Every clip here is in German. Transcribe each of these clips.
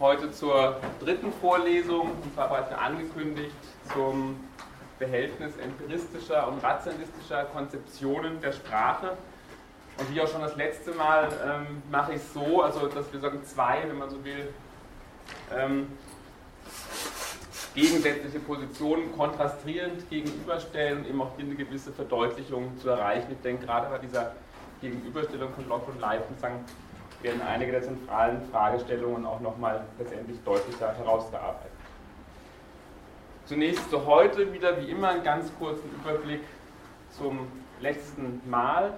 heute zur dritten Vorlesung, und zwar bereits angekündigt, zum Verhältnis empiristischer und rationalistischer Konzeptionen der Sprache. Und wie auch schon das letzte Mal ähm, mache ich es so, also dass wir sagen zwei, wenn man so will, ähm, gegensätzliche Positionen kontrastierend gegenüberstellen und eben auch hier eine gewisse Verdeutlichung zu erreichen. Ich denke, gerade bei dieser Gegenüberstellung von Locke und Leibniz werden einige der zentralen Fragestellungen auch nochmal letztendlich deutlicher herausgearbeitet. Zunächst zu heute wieder wie immer einen ganz kurzen Überblick zum letzten Mal.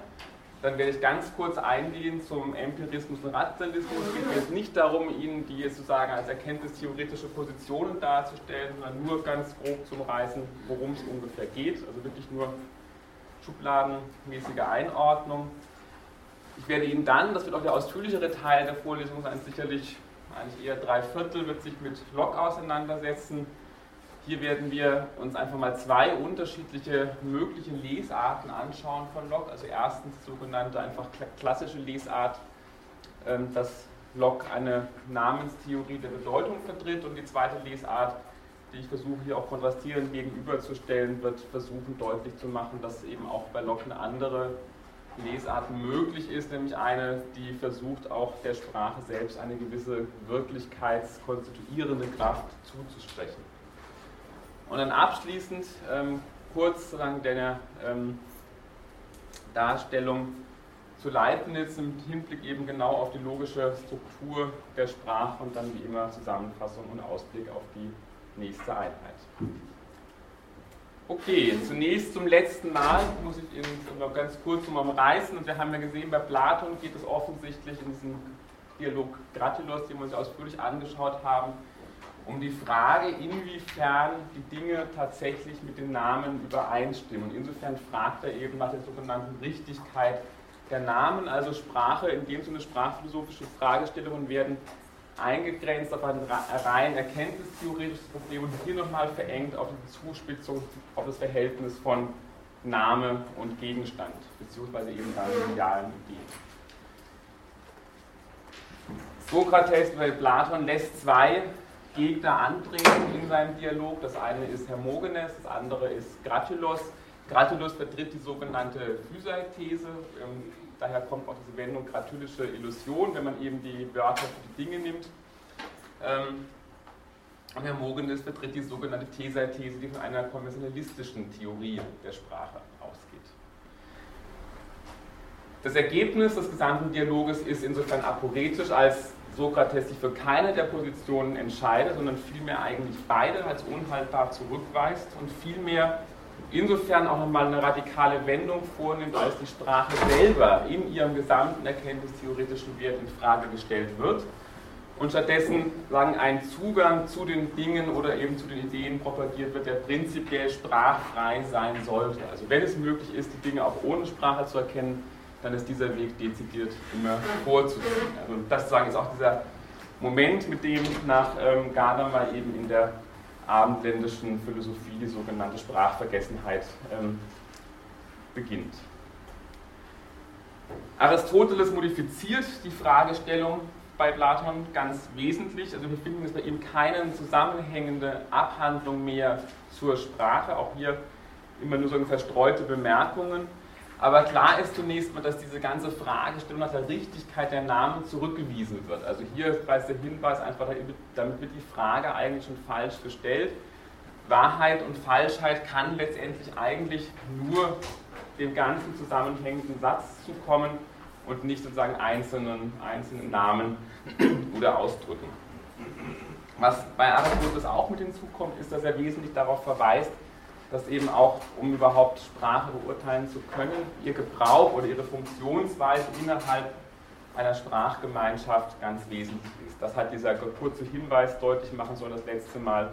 Dann werde ich ganz kurz eingehen zum Empirismus und Rationalismus. Es geht mir jetzt nicht darum, Ihnen die sozusagen als erkenntnistheoretische Positionen darzustellen, sondern nur ganz grob zum Reißen, worum es ungefähr geht. Also wirklich nur schubladenmäßige Einordnung. Ich werde Ihnen dann, das wird auch der ausführlichere Teil der Vorlesung sein, sicherlich eigentlich eher drei Viertel, wird sich mit Locke auseinandersetzen. Hier werden wir uns einfach mal zwei unterschiedliche mögliche Lesarten anschauen von Locke. Also erstens die sogenannte einfach klassische Lesart, ähm, dass Locke eine Namenstheorie der Bedeutung vertritt und die zweite Lesart, die ich versuche hier auch kontrastierend gegenüberzustellen, wird versuchen deutlich zu machen, dass eben auch bei Locke eine andere Lesart möglich ist, nämlich eine, die versucht auch der Sprache selbst eine gewisse wirklichkeitskonstituierende Kraft zuzusprechen. Und dann abschließend ähm, kurz sozusagen der ähm, Darstellung zu Leibniz im Hinblick eben genau auf die logische Struktur der Sprache und dann wie immer Zusammenfassung und Ausblick auf die nächste Einheit. Okay, zunächst zum letzten Mal muss ich noch ganz kurz umreißen. Und wir haben ja gesehen, bei Platon geht es offensichtlich in diesem Dialog Gratilos, den wir uns ausführlich angeschaut haben, um die Frage, inwiefern die Dinge tatsächlich mit den Namen übereinstimmen. Und insofern fragt er eben nach der sogenannten Richtigkeit der Namen, also Sprache, in dem Sinne sprachphilosophische Fragestellungen werden eingegrenzt auf ein rein erkenntnistheoretisches Problem und hier nochmal verengt auf die Zuspitzung auf das Verhältnis von Name und Gegenstand, beziehungsweise eben dann medialen Ideen. Sokrates bei Platon lässt zwei Gegner antreten in seinem Dialog. Das eine ist Hermogenes, das andere ist Gratulos. Gratulos vertritt die sogenannte Physeithese. Daher kommt auch diese Wendung gratulische Illusion, wenn man eben die Wörter für die Dinge nimmt. Ähm, und Hermogenes vertritt die sogenannte Theseithese, die von einer konventionalistischen Theorie der Sprache ausgeht. Das Ergebnis des gesamten Dialoges ist insofern aporetisch, als Sokrates sich für keine der Positionen entscheidet, sondern vielmehr eigentlich beide als unhaltbar zurückweist und vielmehr insofern auch nochmal eine radikale Wendung vornimmt, als die Sprache selber in ihrem gesamten erkenntnistheoretischen Wert in Frage gestellt wird und stattdessen sagen, ein Zugang zu den Dingen oder eben zu den Ideen propagiert wird, der prinzipiell sprachfrei sein sollte. Also wenn es möglich ist, die Dinge auch ohne Sprache zu erkennen, dann ist dieser Weg dezidiert immer vorzuziehen. Also das sagen ist auch dieser Moment, mit dem nach ähm, Gadamer eben in der abendländischen Philosophie die sogenannte Sprachvergessenheit ähm, beginnt. Aristoteles modifiziert die Fragestellung bei Platon ganz wesentlich. Also wir finden jetzt bei ihm keine zusammenhängende Abhandlung mehr zur Sprache, auch hier immer nur so verstreute Bemerkungen. Aber klar ist zunächst mal, dass diese ganze Fragestellung nach der Richtigkeit der Namen zurückgewiesen wird. Also hier ist der Hinweis einfach, damit wird die Frage eigentlich schon falsch gestellt. Wahrheit und Falschheit kann letztendlich eigentlich nur dem ganzen zusammenhängenden Satz zukommen und nicht sozusagen einzelnen, einzelnen Namen oder Ausdrücken. Was bei Aristoteles auch mit hinzukommt, ist, dass er wesentlich darauf verweist, dass eben auch, um überhaupt Sprache beurteilen zu können, ihr Gebrauch oder ihre Funktionsweise innerhalb einer Sprachgemeinschaft ganz wesentlich ist. Das hat dieser kurze Hinweis deutlich machen soll, das letzte Mal,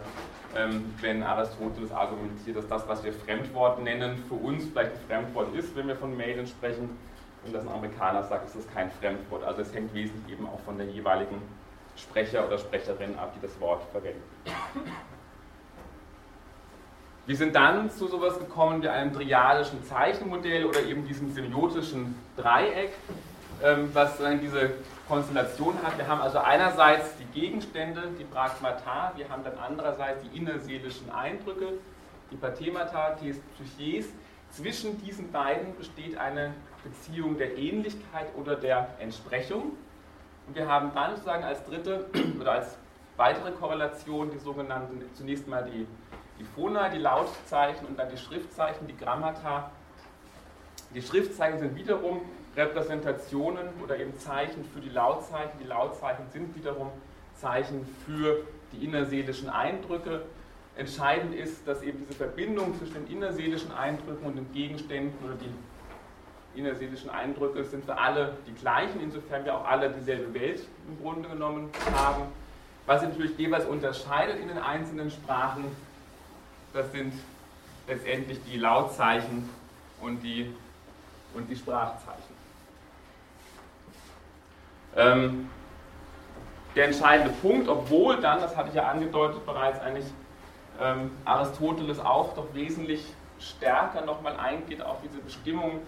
ähm, wenn Aristoteles argumentiert, dass das, was wir Fremdwort nennen, für uns vielleicht ein Fremdwort ist, wenn wir von Mailen sprechen, und dass ein Amerikaner sagt, ist kein Fremdwort. Also es hängt wesentlich eben auch von der jeweiligen Sprecher oder Sprecherin ab, die das Wort verwendet. Wir sind dann zu sowas gekommen wie einem triadischen Zeichenmodell oder eben diesem semiotischen Dreieck. ähm, was diese Konstellation hat. Wir haben also einerseits die Gegenstände, die Pragmata, wir haben dann andererseits die innerseelischen Eindrücke, die Pathemata, die Psyches. Zwischen diesen beiden besteht eine Beziehung der Ähnlichkeit oder der Entsprechung. Und wir haben dann sozusagen als dritte oder als weitere Korrelation die sogenannten, zunächst mal die, die Phona, die Lautzeichen und dann die Schriftzeichen, die Grammata. Die Schriftzeichen sind wiederum Repräsentationen oder eben Zeichen für die Lautzeichen. Die Lautzeichen sind wiederum Zeichen für die innerseelischen Eindrücke. Entscheidend ist, dass eben diese Verbindung zwischen den innerseelischen Eindrücken und den Gegenständen oder die innerseelischen Eindrücke sind für alle die gleichen, insofern wir auch alle dieselbe Welt im Grunde genommen haben. Was sich natürlich jeweils unterscheidet in den einzelnen Sprachen, das sind letztendlich die Lautzeichen und die, und die Sprachzeichen. Ähm, der entscheidende Punkt, obwohl dann, das hatte ich ja angedeutet bereits, eigentlich ähm, Aristoteles auch doch wesentlich stärker nochmal eingeht auf diese Bestimmung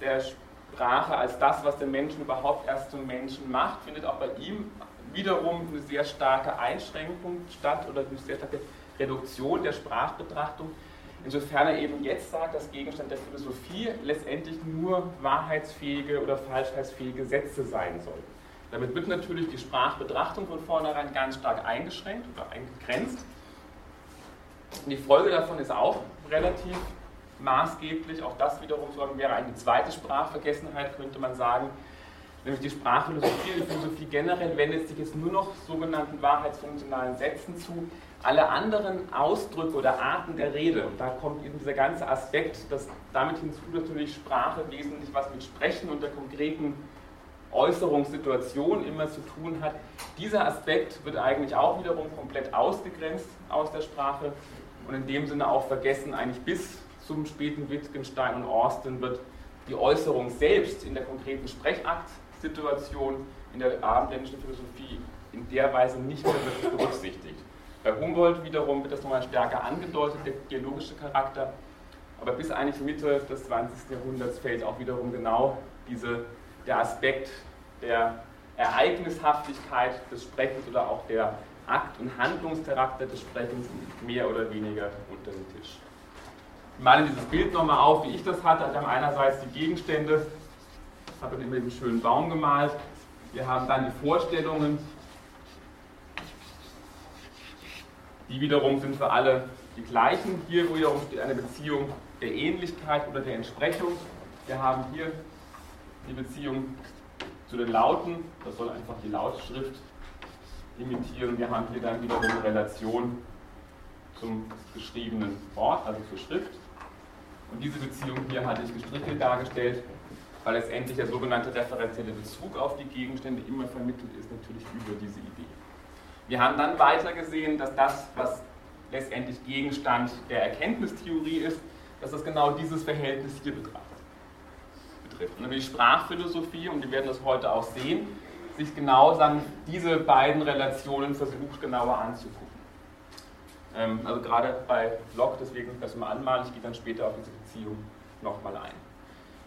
der Sprache als das, was den Menschen überhaupt erst zum Menschen macht, findet auch bei ihm wiederum eine sehr starke Einschränkung statt oder eine sehr starke Reduktion der Sprachbetrachtung. Insofern er eben jetzt sagt, dass Gegenstand der Philosophie letztendlich nur wahrheitsfähige oder falschheitsfähige Sätze sein sollten. Damit wird natürlich die Sprachbetrachtung von vornherein ganz stark eingeschränkt oder eingegrenzt. Und die Folge davon ist auch relativ maßgeblich, auch das wiederum wäre eine zweite Sprachvergessenheit, könnte man sagen, nämlich die Sprachphilosophie, die Philosophie generell wendet sich jetzt nur noch sogenannten wahrheitsfunktionalen Sätzen zu. Alle anderen Ausdrücke oder Arten der Rede, und da kommt eben dieser ganze Aspekt, dass damit hinzu natürlich Sprache wesentlich was mit Sprechen und der konkreten Äußerungssituation immer zu tun hat. Dieser Aspekt wird eigentlich auch wiederum komplett ausgegrenzt aus der Sprache und in dem Sinne auch vergessen, eigentlich bis zum späten Wittgenstein und Austin wird die Äußerung selbst in der konkreten Sprechaktsituation in der abendländischen Philosophie in der Weise nicht mehr berücksichtigt. Bei Humboldt wiederum wird das nochmal stärker angedeutet, der dialogische Charakter, aber bis eigentlich Mitte des 20. Jahrhunderts fällt auch wiederum genau diese der Aspekt der Ereignishaftigkeit des Sprechens oder auch der Akt- und Handlungscharakter des Sprechens mehr oder weniger unter den Tisch. Ich male dieses Bild nochmal auf, wie ich das hatte. Wir haben einerseits die Gegenstände, ich habe immer einen schönen Baum gemalt. Wir haben dann die Vorstellungen, die wiederum sind für alle die gleichen. Hier wiederum steht eine Beziehung der Ähnlichkeit oder der Entsprechung. Wir haben hier die Beziehung zu den Lauten, das soll einfach die Lautschrift imitieren. Wir haben hier dann wieder eine Relation zum geschriebenen Wort, also zur Schrift. Und diese Beziehung hier hatte ich gestrichelt dargestellt, weil letztendlich der sogenannte referenzielle Bezug auf die Gegenstände immer vermittelt ist, natürlich über diese Idee. Wir haben dann weiter gesehen, dass das, was letztendlich Gegenstand der Erkenntnistheorie ist, dass das genau dieses Verhältnis hier betrifft. Und die Sprachphilosophie, und wir werden das heute auch sehen, sich genau dann diese beiden Relationen versucht genauer anzugucken. Ähm, also gerade bei Locke, deswegen das mal anmalen, ich gehe dann später auf diese Beziehung nochmal ein.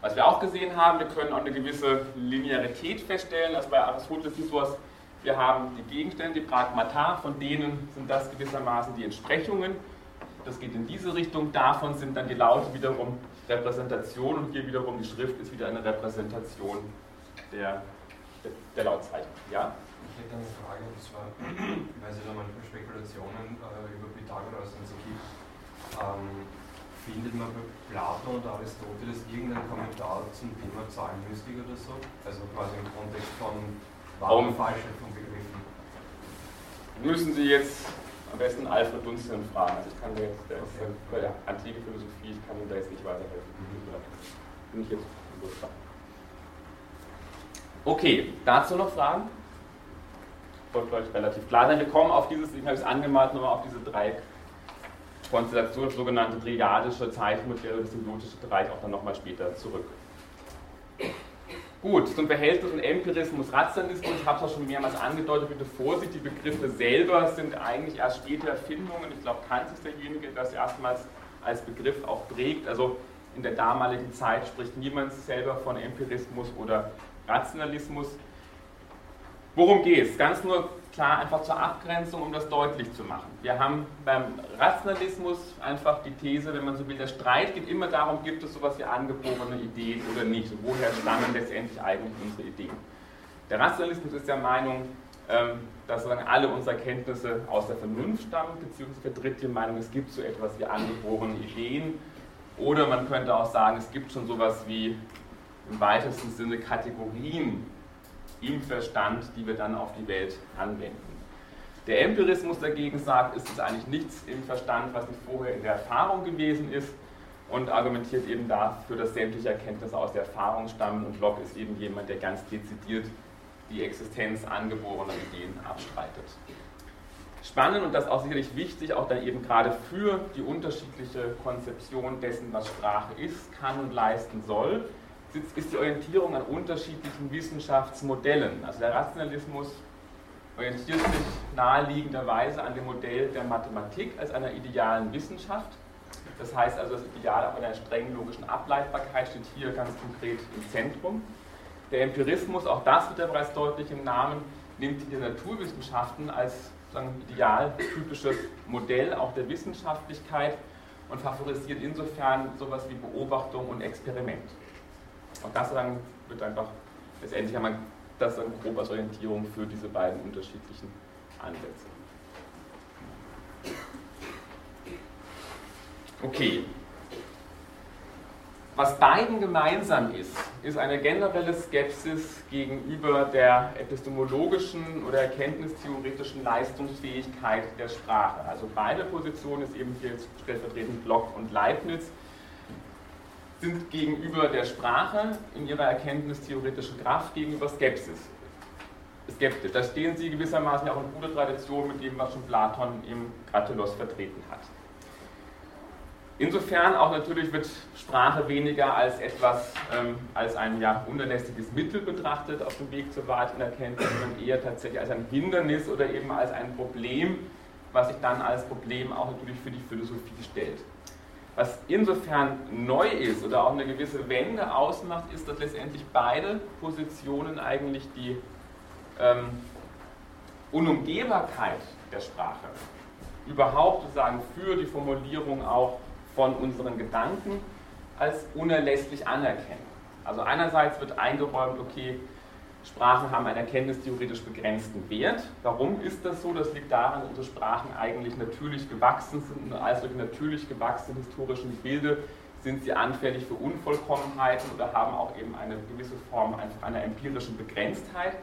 Was wir auch gesehen haben, wir können auch eine gewisse Linearität feststellen. Also bei Aristoteles ist sowas, wir haben die Gegenstände, die Pragmata, von denen sind das gewissermaßen die Entsprechungen. Das geht in diese Richtung, davon sind dann die Laute wiederum Repräsentation und hier wiederum die Schrift ist wieder eine Repräsentation der, der, der Lautzeichen. Ja? Ich hätte eine Frage, und zwar, weil es ja manchmal Spekulationen äh, über Pythagoras und so gibt. Ähm, findet man bei Platon und Aristoteles irgendeinen Kommentar zum Thema Zahlenmystik oder so? Also quasi im Kontext von wahr und falsch von Begriffen. Müssen Sie jetzt am besten Alfred Dunstan fragen. Also ich kann jetzt, der ist bei der antike Philosophie, ich kann ihm da jetzt nicht weiterhelfen. Bin ich jetzt überfragt. Okay, dazu noch Fragen? Wollte vielleicht relativ klar sein. Wir kommen auf dieses, ich habe es angemalt, nochmal auf diese drei Konstellationen, sogenannte triadische Zeichenmodelle, das symbiotische Dreieck auch dann nochmal später zurück. Gut, zum Verhältnis von Empirismus, Rationalismus, ich habe es auch schon mehrmals angedeutet, bitte Vorsicht, die Begriffe selber sind eigentlich erst später Erfindungen. Ich glaube, Kant ist derjenige, der das erstmals als Begriff auch prägt. Also in der damaligen Zeit spricht niemand selber von Empirismus oder Rationalismus. Worum geht es? Ganz nur klar einfach zur Abgrenzung, um das deutlich zu machen. Wir haben beim Rationalismus einfach die These, wenn man so will, der Streit geht immer darum, gibt es sowas wie angeborene Ideen oder nicht und woher stammen letztendlich eigentlich unsere Ideen. Der Rationalismus ist der Meinung, ähm, dass sozusagen alle unsere Erkenntnisse aus der Vernunft stammen, beziehungsweise vertritt die Meinung, es gibt so etwas wie angeborene Ideen. Oder man könnte auch sagen, es gibt schon sowas wie im weitesten Sinne Kategorien im Verstand, die wir dann auf die Welt anwenden. Der Empirismus dagegen sagt, ist es eigentlich nichts im Verstand, was nicht vorher in der Erfahrung gewesen ist und argumentiert eben dafür, dass sämtliche Erkenntnisse aus der Erfahrung stammen und Locke ist eben jemand, der ganz dezidiert die Existenz angeborener Ideen abstreitet. Spannend und das auch sicherlich wichtig, auch dann eben gerade für die unterschiedliche Konzeption dessen, was Sprache ist, kann und leisten soll, ist die Orientierung an unterschiedlichen Wissenschaftsmodellen. Also der Rationalismus orientiert sich naheliegenderweise an dem Modell der Mathematik als einer idealen Wissenschaft. Das heißt also, das Ideal auch einer strengen logischen Ableitbarkeit steht hier ganz konkret im Zentrum. Der Empirismus, auch das wird ja bereits deutlich im Namen, nimmt die Naturwissenschaften als idealtypisches Modell auch der Wissenschaftlichkeit und favorisiert insofern sowas wie Beobachtung und Experiment. Und das dann wird einfach, letztendlich haben wir das dann grob als Orientierung für diese beiden unterschiedlichen Ansätze. Okay. Was beiden gemeinsam ist, ist eine generelle Skepsis gegenüber der epistemologischen oder erkenntnistheoretischen Leistungsfähigkeit der Sprache. Also beide Positionen ist eben hier stellvertretend Bloch und Leibniz sind gegenüber der Sprache in ihrer erkenntnistheoretischen Kraft gegenüber Skepsis. Skeptisch. Da stehen sie gewissermaßen auch in guter Tradition mit dem, was schon Platon im Gratulos vertreten hat. Insofern auch natürlich wird Sprache weniger als etwas, ähm, als ein ja, unerlässliches Mittel betrachtet auf dem Weg zur wahren Erkenntnis, sondern eher tatsächlich als ein Hindernis oder eben als ein Problem, was sich dann als Problem auch natürlich für die Philosophie stellt. Was insofern neu ist oder auch eine gewisse Wende ausmacht, ist, dass letztendlich beide Positionen eigentlich die ähm, Unumgehbarkeit der Sprache überhaupt sozusagen für die Formulierung auch von unseren Gedanken als unerlässlich anerkennen. Also einerseits wird eingeräumt, okay, Sprachen haben einen erkenntnistheoretisch begrenzten Wert. Warum ist das so? Das liegt daran, dass unsere Sprachen eigentlich natürlich gewachsen sind und als solche natürlich gewachsenen historischen Gebilde sind sie anfällig für Unvollkommenheiten oder haben auch eben eine gewisse Form einer empirischen Begrenztheit.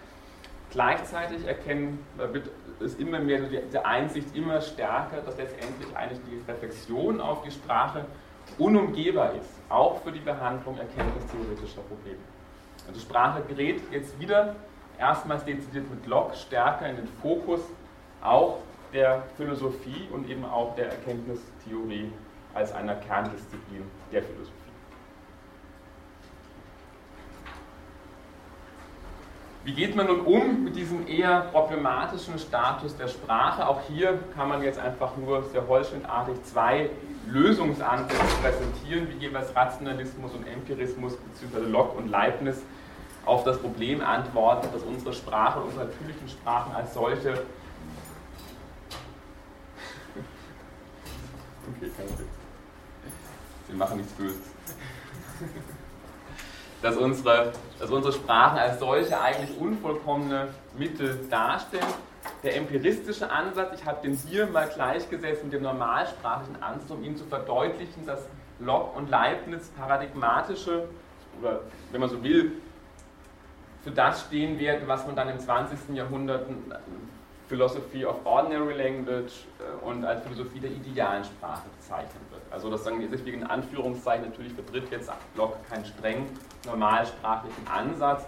Gleichzeitig erkennen, wird es immer mehr, die Einsicht immer stärker, dass letztendlich eigentlich die Reflexion auf die Sprache unumgehbar ist, auch für die Behandlung erkenntnistheoretischer Probleme. Also Sprache gerät jetzt wieder erstmals dezidiert mit Locke stärker in den Fokus auch der Philosophie und eben auch der Erkenntnistheorie als einer Kerndisziplin der Philosophie. Wie geht man nun um mit diesem eher problematischen Status der Sprache? Auch hier kann man jetzt einfach nur sehr holzschnittartig zwei Lösungsansätze präsentieren, wie jeweils Rationalismus und Empirismus bzw. Locke und Leibniz auf das Problem antworten, dass unsere Sprache, unsere natürlichen Sprachen als solche Okay, kein Witz. Sie machen nichts Böses. Dass unsere, dass unsere Sprachen als solche eigentlich unvollkommene Mittel darstellen. Der empiristische Ansatz, ich habe den hier mal gleichgesetzt mit dem normalsprachlichen Ansatz, um Ihnen zu verdeutlichen, dass Locke und Leibniz paradigmatische, oder wenn man so will, für das stehen werden, was man dann im 20. Jahrhundert Philosophy of Ordinary Language äh, und als Philosophie der idealen Sprache bezeichnen wird. Also das sagen wir in Anführungszeichen natürlich vertritt jetzt Locke keinen streng normalsprachlichen Ansatz,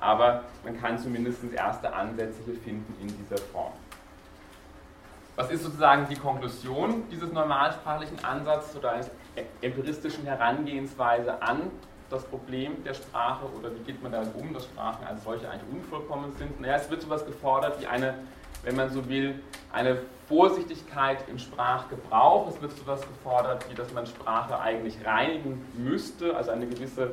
aber man kann zumindest erste Ansätze hier finden in dieser Form. Was ist sozusagen die Konklusion dieses normalsprachlichen Ansatzes oder einer empiristischen Herangehensweise an das Problem der Sprache oder wie geht man damit um, dass Sprachen als solche eigentlich unvollkommen sind? Naja, es wird sowas gefordert wie eine, wenn man so will, eine Vorsichtigkeit im Sprachgebrauch. Es wird sowas gefordert wie, dass man Sprache eigentlich reinigen müsste, also eine gewisse,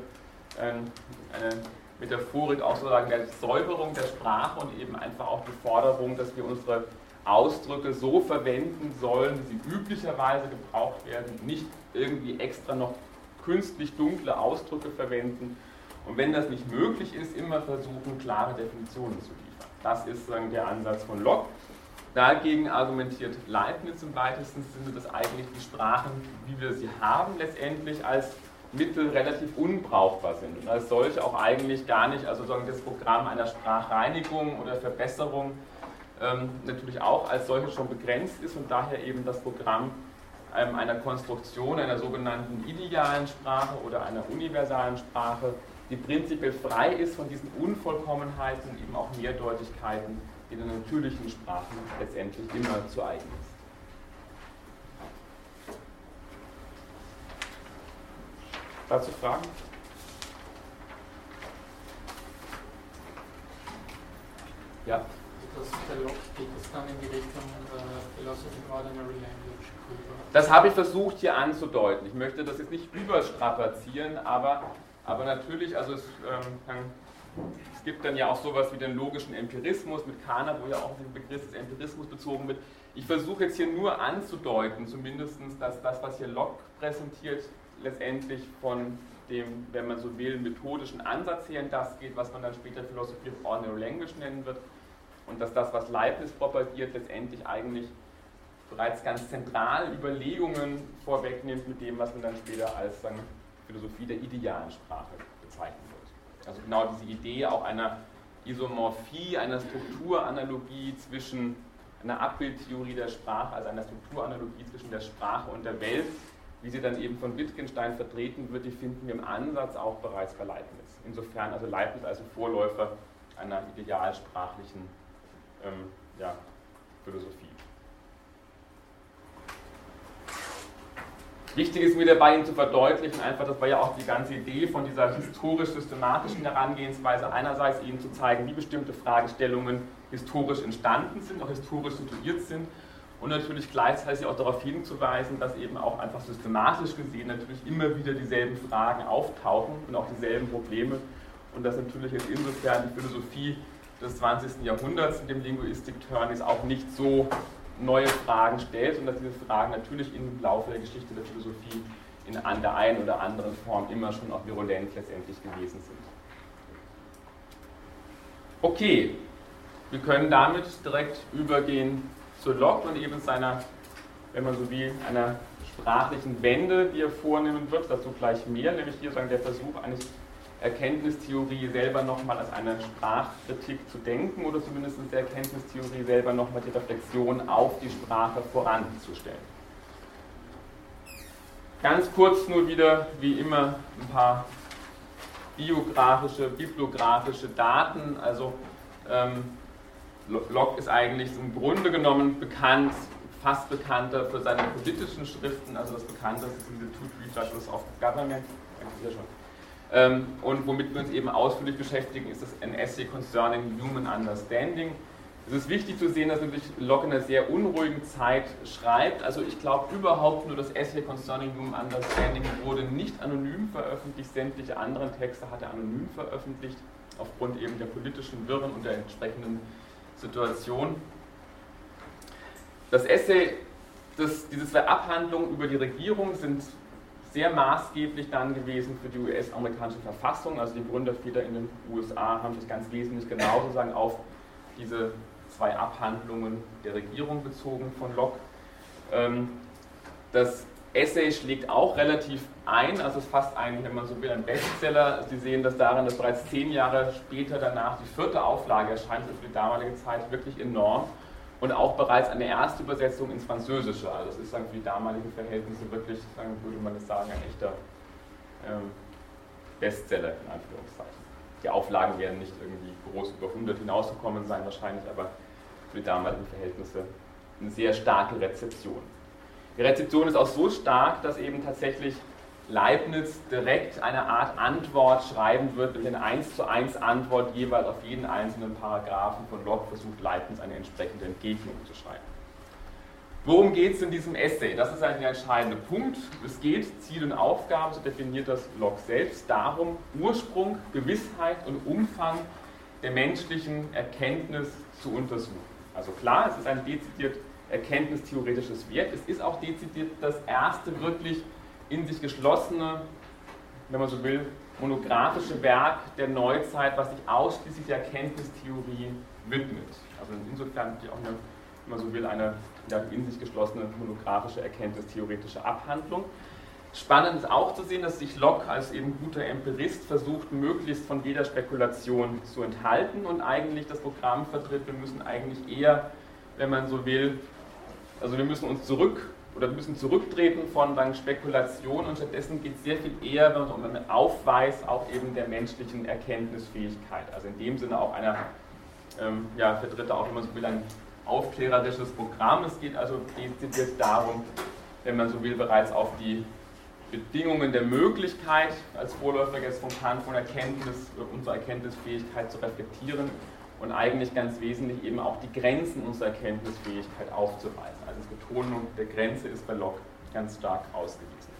ähm, eine, Metaphorik auch sozusagen der Säuberung der Sprache und eben einfach auch die Forderung, dass wir unsere Ausdrücke so verwenden sollen, wie sie üblicherweise gebraucht werden, nicht irgendwie extra noch künstlich dunkle Ausdrücke verwenden und wenn das nicht möglich ist, immer versuchen, klare Definitionen zu liefern. Das ist sagen, der Ansatz von Locke. Dagegen argumentiert Leibniz im weitesten Sinne, dass eigentlich die Sprachen, wie wir sie haben, letztendlich als Mittel relativ unbrauchbar sind und als solche auch eigentlich gar nicht, also sagen das Programm einer Sprachreinigung oder Verbesserung ähm, natürlich auch als solche schon begrenzt ist und daher eben das Programm ähm, einer Konstruktion einer sogenannten idealen Sprache oder einer universalen Sprache, die prinzipiell frei ist von diesen Unvollkommenheiten und eben auch Mehrdeutigkeiten, die den natürlichen Sprachen letztendlich immer zu eigen ist. Dazu Fragen? Ja. Das Dialog geht es dann in die Richtung äh, Philosophy of Ordinary Language Das habe ich versucht hier anzudeuten. Ich möchte das jetzt nicht überstrapazieren, aber, aber natürlich, also es, ähm, es gibt dann ja auch sowas wie den logischen Empirismus mit Kahner, wo ja auch der Begriff des Empirismus bezogen wird. Ich versuche jetzt hier nur anzudeuten, zumindest, dass das, was hier Locke präsentiert, letztendlich von dem, wenn man so will, methodischen Ansatz her in das geht, was man dann später Philosophy of Ordinary Language nennen wird. Und dass das, was Leibniz propagiert, letztendlich eigentlich bereits ganz zentral Überlegungen vorwegnimmt mit dem, was man dann später als sagen, Philosophie der idealen Sprache bezeichnen wird. Also genau diese Idee auch einer Isomorphie, einer Strukturanalogie zwischen einer Abbildtheorie der Sprache, also einer Strukturanalogie zwischen der Sprache und der Welt, wie sie dann eben von Wittgenstein vertreten wird, die finden wir im Ansatz auch bereits bei Leibniz. Insofern also Leibniz als Vorläufer einer idealsprachlichen ähm, ja, Philosophie. Wichtig ist mir dabei, Ihnen zu verdeutlichen, einfach, das war ja auch die ganze Idee von dieser historisch-systematischen Herangehensweise, einerseits Ihnen zu zeigen, wie bestimmte Fragestellungen historisch entstanden sind, auch historisch situiert sind und natürlich gleichzeitig auch darauf hinzuweisen, dass eben auch einfach systematisch gesehen natürlich immer wieder dieselben Fragen auftauchen und auch dieselben Probleme und dass natürlich jetzt insofern die Philosophie des 20. Jahrhunderts in dem Linguistik-Turn ist auch nicht so neue Fragen stellt und dass diese Fragen natürlich im Laufe der Geschichte der Philosophie in der einen oder anderen Form immer schon auch virulent letztendlich gewesen sind. Okay, wir können damit direkt übergehen zu Locke und eben seiner, wenn man so will, einer sprachlichen Wende, die er vornehmen wird, dazu gleich mehr, nämlich hier sagen der Versuch eines Erkenntnistheorie selber nochmal als eine Sprachkritik zu denken oder zumindest der Erkenntnistheorie selber nochmal die Reflexion auf die Sprache voranzustellen. Ganz kurz nur wieder, wie immer, ein paar biografische, bibliografische Daten. Also ähm, Locke ist eigentlich im Grunde genommen bekannt, fast bekannter für seine politischen Schriften, also das bekannteste ist diese Two Three Judges of Government, ähm, und womit wir uns eben ausführlich beschäftigen, ist das ein Essay Concerning Human Understanding. Es ist wichtig zu sehen, dass natürlich Locke in einer sehr unruhigen Zeit schreibt. Also ich glaube überhaupt nur das Essay Concerning Human Understanding wurde nicht anonym veröffentlicht, sämtliche anderen Texte hat er anonym veröffentlicht, aufgrund eben der politischen Wirren und der entsprechenden Situation. Das Essay, das, diese zwei Abhandlungen über die Regierung sind sehr maßgeblich dann gewesen für die US-amerikanische Verfassung. Also die Gründerväter in den USA haben sich ganz wesentlich genau sozusagen auf diese zwei Abhandlungen der Regierung bezogen von Locke. Ähm, das Essay schlägt auch relativ ein, also es ist fast ein, wenn man so will, ein Bestseller. Sie sehen das darin, dass bereits zehn Jahre später danach die vierte Auflage erscheint, für die damalige Zeit wirklich enorm. Und auch bereits eine erste Übersetzung ins Französische. Also das ist sagen, für die damaligen Verhältnisse wirklich, sagen, würde man es sagen, ein echter ähm, Bestseller in Anführungszeichen. Die Auflagen werden nicht irgendwie groß über 100 hinausgekommen sein wahrscheinlich, aber für die damaligen Verhältnisse eine sehr starke Rezeption. Die Rezeption ist auch so stark, dass eben tatsächlich Leibniz direkt eine Art Antwort schreiben wird, mit einer 1 zu 1 Antwort jeweils auf jeden einzelnen Paragraphen von Locke versucht Leibniz eine entsprechende Entgegnung zu schreiben. Worum geht es in diesem Essay? Das ist ein entscheidender Punkt. Es geht, Ziel und Aufgabe, so definiert das Locke selbst, darum, Ursprung, Gewissheit und Umfang der menschlichen Erkenntnis zu untersuchen. Also klar, es ist ein dezidiert erkenntnistheoretisches Werk. Es ist auch dezidiert das erste wirklich in sich geschlossene, wenn man so will, monographische Werk der Neuzeit, was sich ausschließlich der Erkenntnistheorie widmet. Also insofern auch eine, wenn man so will, eine in sich geschlossene monographische erkenntnistheoretische Abhandlung. Spannend ist auch zu sehen, dass sich Locke als eben guter Empirist versucht, möglichst von jeder Spekulation zu enthalten und eigentlich das Programm vertritt, wir müssen eigentlich eher, wenn man so will, also wir müssen uns zurück oder wir müssen zurücktreten von dann Spekulation und stattdessen geht es sehr viel eher um einen Aufweis auch eben der menschlichen Erkenntnisfähigkeit. Also in dem Sinne auch einer, ähm, ja, vertritt er auch, wenn man so will, ein aufklärerisches Programm. Es geht also dezidiert darum, wenn man so will, bereits auf die Bedingungen der Möglichkeit als Vorläufer jetzt von Kant von Erkenntnis, unserer Erkenntnisfähigkeit zu reflektieren und eigentlich ganz wesentlich eben auch die Grenzen unserer Erkenntnisfähigkeit aufzuweisen. Also die Betonung der Grenze ist bei Locke ganz stark ausgewiesen.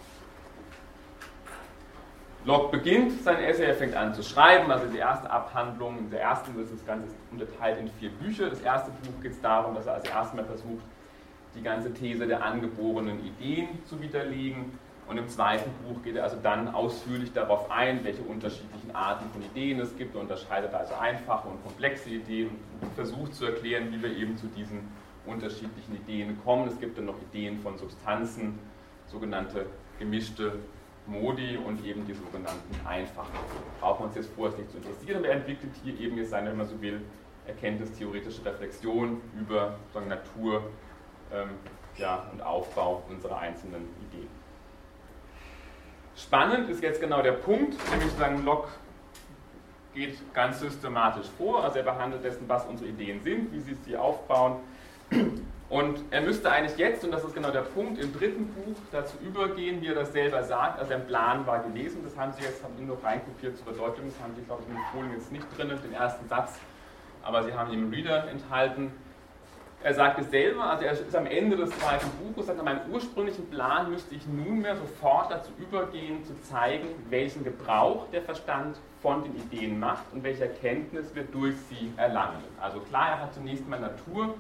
Locke beginnt sein Essay, er fängt an zu schreiben, also die erste Abhandlung, der ersten ist das Ganze unterteilt in vier Bücher. Das erste Buch geht es darum, dass er als erstes Mal versucht, die ganze These der angeborenen Ideen zu widerlegen. Und im zweiten Buch geht er also dann ausführlich darauf ein, welche unterschiedlichen Arten von Ideen es gibt. Er unterscheidet also einfache und komplexe Ideen und versucht zu erklären, wie wir eben zu diesen unterschiedlichen Ideen kommen. Es gibt dann noch Ideen von Substanzen, sogenannte gemischte Modi und eben die sogenannten einfachen. Brauchen wir uns jetzt vorsichtig zu interessieren. Er entwickelt hier eben jetzt seine, wenn man so will, erkenntnistheoretische Reflexion über Natur ähm, ja, und Aufbau unserer einzelnen Ideen. Spannend ist jetzt genau der Punkt, nämlich sagen, Locke geht ganz systematisch vor, also er behandelt dessen, was unsere Ideen sind, wie sie sie aufbauen. Und er müsste eigentlich jetzt, und das ist genau der Punkt, im dritten Buch dazu übergehen, wie er das selber sagt. Also sein Plan war gelesen, das haben Sie jetzt haben ihn noch reinkopiert zur Bedeutung, das haben Sie, glaube ich, in den Folien jetzt nicht drin, den ersten Satz, aber Sie haben ihn im Reader enthalten. Er sagt es selber, also er ist am Ende des zweiten Buches, sagt, meinem ursprünglichen Plan müsste ich nunmehr sofort dazu übergehen, zu zeigen, welchen Gebrauch der Verstand von den Ideen macht und welche Erkenntnis wir durch sie erlangen. Also klar, er hat zunächst mal Natur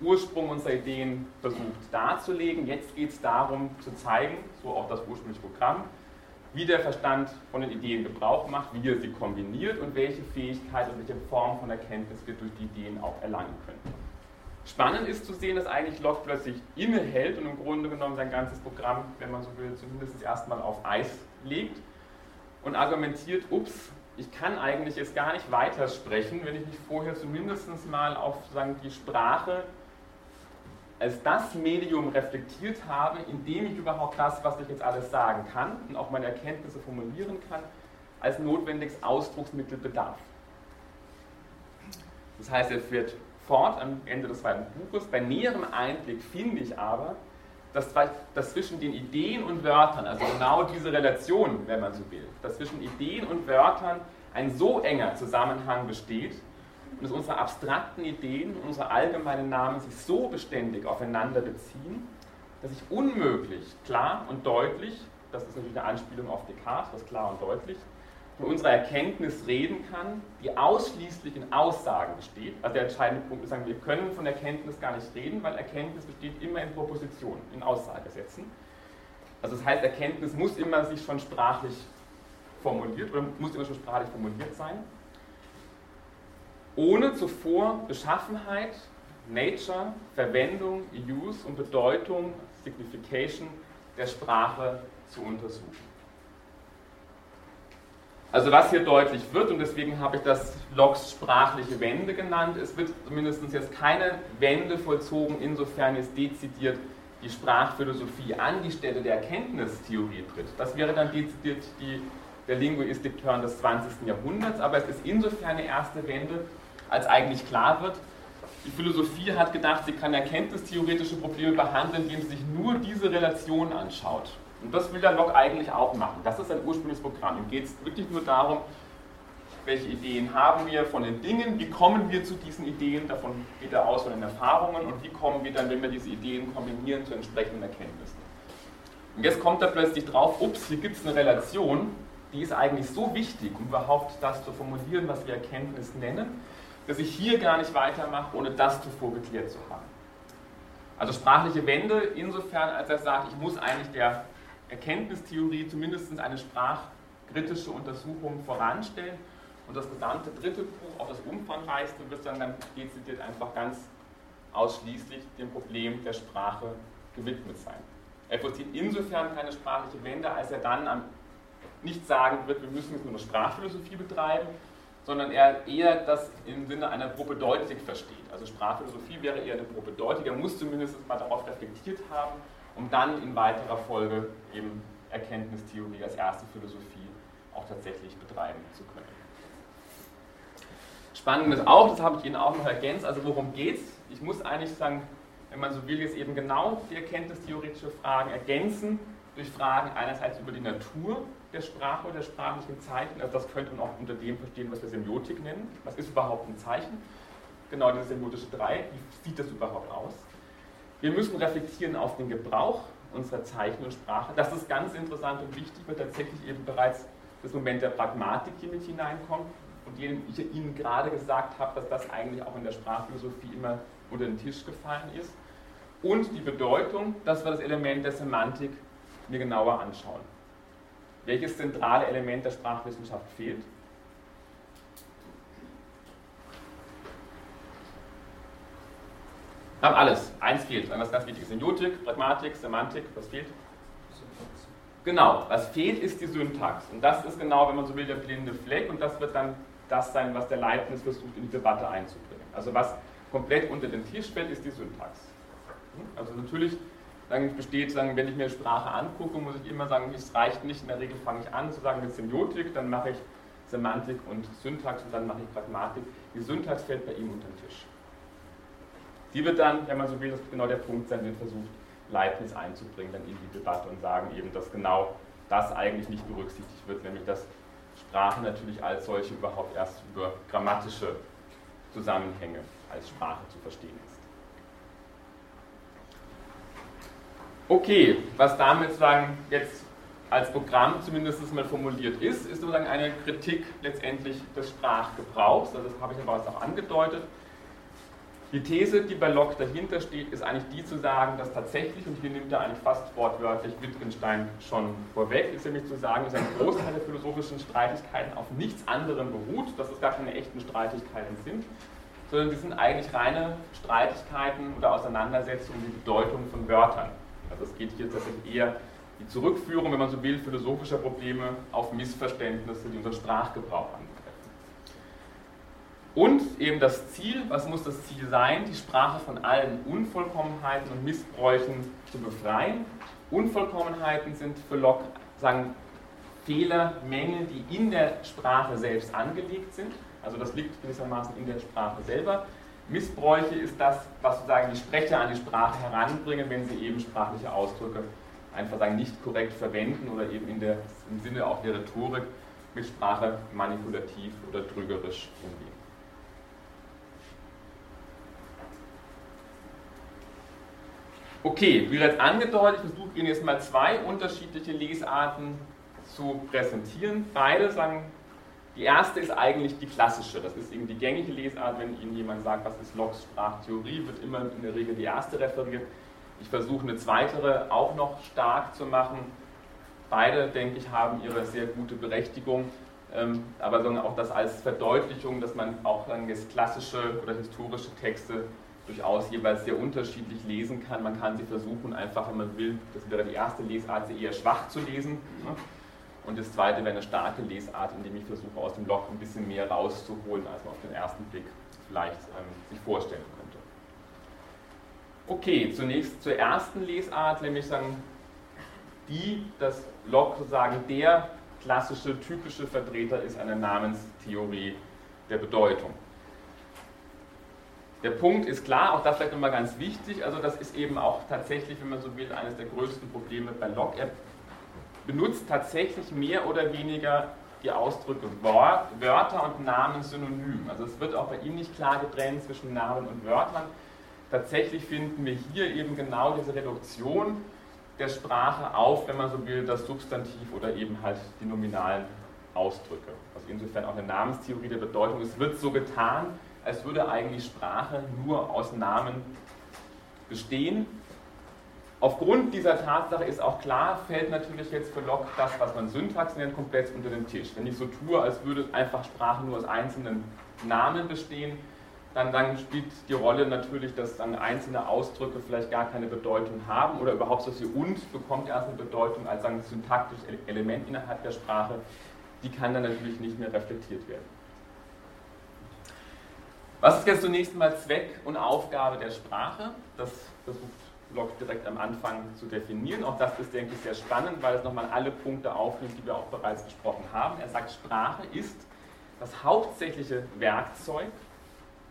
Ursprung unserer Ideen versucht darzulegen. Jetzt geht es darum zu zeigen, so auch das ursprüngliche Programm, wie der Verstand von den Ideen Gebrauch macht, wie er sie kombiniert und welche Fähigkeit und welche Form von Erkenntnis wir durch die Ideen auch erlangen können. Spannend ist zu sehen, dass eigentlich Locke plötzlich innehält und im Grunde genommen sein ganzes Programm, wenn man so will, zumindest erstmal auf Eis legt und argumentiert, ups, ich kann eigentlich jetzt gar nicht weitersprechen, wenn ich nicht vorher zumindest mal auf sagen, die Sprache als das Medium reflektiert habe, in dem ich überhaupt das, was ich jetzt alles sagen kann und auch meine Erkenntnisse formulieren kann, als notwendiges Ausdrucksmittel bedarf. Das heißt, er führt fort am Ende des zweiten Buches. Bei näherem Einblick finde ich aber, dass, dass zwischen den Ideen und Wörtern, also genau diese Relation, wenn man so will, dass zwischen Ideen und Wörtern ein so enger Zusammenhang besteht, und dass unsere abstrakten Ideen, unsere allgemeinen Namen sich so beständig aufeinander beziehen, dass ich unmöglich klar und deutlich, das ist natürlich eine Anspielung auf Descartes, das klar und deutlich, von unserer Erkenntnis reden kann, die ausschließlich in Aussagen besteht. Also der entscheidende Punkt ist, sagen, wir können von Erkenntnis gar nicht reden, weil Erkenntnis besteht immer in Propositionen, in Aussagesätzen. Also das heißt, Erkenntnis muss immer sich schon sprachlich formuliert oder muss immer schon sprachlich formuliert sein ohne zuvor Beschaffenheit, Nature, Verwendung, Use und Bedeutung, Signification der Sprache zu untersuchen. Also was hier deutlich wird, und deswegen habe ich das Logs sprachliche Wende genannt, es wird zumindest jetzt keine Wende vollzogen, insofern es dezidiert die Sprachphilosophie an die Stelle der Erkenntnistheorie tritt. Das wäre dann dezidiert die, der Linguistik-Turn des 20. Jahrhunderts, aber es ist insofern eine erste Wende, als eigentlich klar wird, die Philosophie hat gedacht, sie kann erkenntnistheoretische Probleme behandeln, indem sie sich nur diese Relation anschaut. Und das will der Locke eigentlich auch machen. Das ist sein ursprüngliches Programm. Ihm geht es wirklich nur darum, welche Ideen haben wir von den Dingen, wie kommen wir zu diesen Ideen, davon geht er aus von den Erfahrungen und wie kommen wir dann, wenn wir diese Ideen kombinieren, zu entsprechenden Erkenntnissen. Und jetzt kommt er plötzlich drauf, ups, hier gibt es eine Relation, die ist eigentlich so wichtig, um überhaupt das zu formulieren, was wir Erkenntnis nennen, dass ich hier gar nicht weitermache, ohne das zuvor geklärt zu haben. Also sprachliche Wende insofern, als er sagt, ich muss eigentlich der Erkenntnistheorie zumindest eine sprachkritische Untersuchung voranstellen und das gesamte dritte Buch, auch das umfangreichste, wird dann, dann dezidiert einfach ganz ausschließlich dem Problem der Sprache gewidmet sein. Er vollzieht insofern keine sprachliche Wende, als er dann nicht sagen wird, wir müssen jetzt nur eine Sprachphilosophie betreiben, sondern er eher das im Sinne einer Propedeutik versteht. Also Sprachphilosophie wäre eher eine Propedeutik, er muss zumindest mal darauf reflektiert haben, um dann in weiterer Folge eben Erkenntnistheorie als erste Philosophie auch tatsächlich betreiben zu können. Spannend ist auch, das habe ich Ihnen auch noch ergänzt, also worum geht es? Ich muss eigentlich sagen, wenn man so will, jetzt eben genau die erkenntnistheoretische Fragen ergänzen durch Fragen einerseits über die Natur der Sprache oder der sprachlichen Zeichen, also das könnte man auch unter dem verstehen, was wir Semiotik nennen. Was ist überhaupt ein Zeichen? Genau dieses semiotische Dreieck, wie sieht das überhaupt aus? Wir müssen reflektieren auf den Gebrauch unserer Zeichen und Sprache. Das ist ganz interessant und wichtig, weil tatsächlich eben bereits das Moment der Pragmatik hier mit hineinkommt und dem ich Ihnen gerade gesagt habe, dass das eigentlich auch in der Sprachphilosophie immer unter den Tisch gefallen ist. Und die Bedeutung, dass wir das Element der Semantik mir genauer anschauen. Welches zentrale Element der Sprachwissenschaft fehlt? Haben alles. Eins fehlt. Das ganz wichtig. Semiotik, Pragmatik, Semantik. Was fehlt? Genau. Was fehlt, ist die Syntax. Und das ist genau, wenn man so will, der blinde Fleck. Und das wird dann das sein, was der Leibniz versucht, in die Debatte einzubringen. Also was komplett unter den Tisch fällt, ist die Syntax. Also natürlich dann besteht, sagen, wenn ich mir Sprache angucke, muss ich immer sagen, es reicht nicht, in der Regel fange ich an zu sagen mit Semiotik, dann mache ich Semantik und Syntax und dann mache ich Pragmatik. Die Syntax fällt bei ihm unter den Tisch. Die wird dann, wenn man so will, das genau der Punkt sein, den versucht Leibniz einzubringen, dann in die Debatte und sagen eben, dass genau das eigentlich nicht berücksichtigt wird, nämlich dass Sprache natürlich als solche überhaupt erst über grammatische Zusammenhänge als Sprache zu verstehen ist. Okay, was damit sagen jetzt als Programm zumindest mal formuliert ist, ist sozusagen eine Kritik letztendlich des Sprachgebrauchs. Also das habe ich aber auch angedeutet. Die These, die bei Locke dahinter steht, ist eigentlich die zu sagen, dass tatsächlich, und hier nimmt er eigentlich fast wortwörtlich Wittgenstein schon vorweg, ist nämlich zu sagen, dass ein Großteil der philosophischen Streitigkeiten auf nichts anderem beruht, dass es gar keine echten Streitigkeiten sind, sondern die sind eigentlich reine Streitigkeiten oder Auseinandersetzungen um die Bedeutung von Wörtern. Also es geht hier tatsächlich eher die Zurückführung, wenn man so will, philosophischer Probleme auf Missverständnisse, die unseren Sprachgebrauch angehen. Und eben das Ziel, was muss das Ziel sein, die Sprache von allen Unvollkommenheiten und Missbräuchen zu befreien. Unvollkommenheiten sind für Locke sagen, Fehler, Mängel, die in der Sprache selbst angelegt sind. Also das liegt gewissermaßen in der Sprache selber. Missbräuche ist das, was sozusagen die Sprecher an die Sprache heranbringen, wenn sie eben sprachliche Ausdrücke einfach sagen, nicht korrekt verwenden oder eben in der, im Sinne auch der Rhetorik mit Sprache manipulativ oder trügerisch umgehen. Okay, wie bereits angedeutet, ich versuche Ihnen jetzt mal zwei unterschiedliche Lesarten zu präsentieren. Beide sagen, die erste ist eigentlich die klassische, das ist eben die gängige Lesart, wenn Ihnen jemand sagt, was ist Locke's Sprachtheorie, wird immer in der Regel die erste referiert. Ich versuche eine zweite auch noch stark zu machen. Beide, denke ich, haben ihre sehr gute Berechtigung, ähm, aber auch das als Verdeutlichung, dass man auch jetzt klassische oder historische Texte durchaus jeweils sehr unterschiedlich lesen kann. Man kann sie versuchen, einfach, wenn man will, das wäre die erste Lesart, sie eher schwach zu lesen. Ne? Und das zweite wäre eine starke Lesart, indem ich versuche, aus dem Loch ein bisschen mehr rauszuholen, als man auf den ersten Blick vielleicht ähm, sich vorstellen könnte. Okay, zunächst zur ersten Lesart, nämlich sagen, die, dass Locke sozusagen der klassische, typische Vertreter ist einer Namenstheorie der Bedeutung. Der Punkt ist klar, auch das vielleicht nochmal ganz wichtig, also das ist eben auch tatsächlich, wenn man so will, eines der größten Probleme bei. Er benutzt tatsächlich mehr oder weniger die Ausdrücke Wörter und Namen synonym. Also es wird auch bei ihm nicht klar getrennt zwischen Namen und Wörtern. Tatsächlich finden wir hier eben genau diese Reduktion der Sprache auf, wenn man so will, das Substantiv oder eben halt die nominalen Ausdrücke. Also insofern auch eine Namenstheorie der Bedeutung. Es wird so getan, als würde eigentlich Sprache nur aus Namen bestehen. Aufgrund dieser Tatsache ist auch klar, fällt natürlich jetzt für Locke das, was man Syntax nennt, komplett unter den Tisch. Wenn ich so tue, als würde einfach Sprache nur aus einzelnen Namen bestehen, dann, dann spielt die Rolle natürlich, dass dann einzelne Ausdrücke vielleicht gar keine Bedeutung haben oder überhaupt so wie und bekommt erst eine Bedeutung als ein syntaktisches Element innerhalb der Sprache. Die kann dann natürlich nicht mehr reflektiert werden. Was ist jetzt zunächst mal Zweck und Aufgabe der Sprache? Das versucht Locke direkt am Anfang zu definieren. Auch das ist, denke ich, sehr spannend, weil es nochmal alle Punkte aufnimmt, die wir auch bereits besprochen haben. Er sagt, Sprache ist das hauptsächliche Werkzeug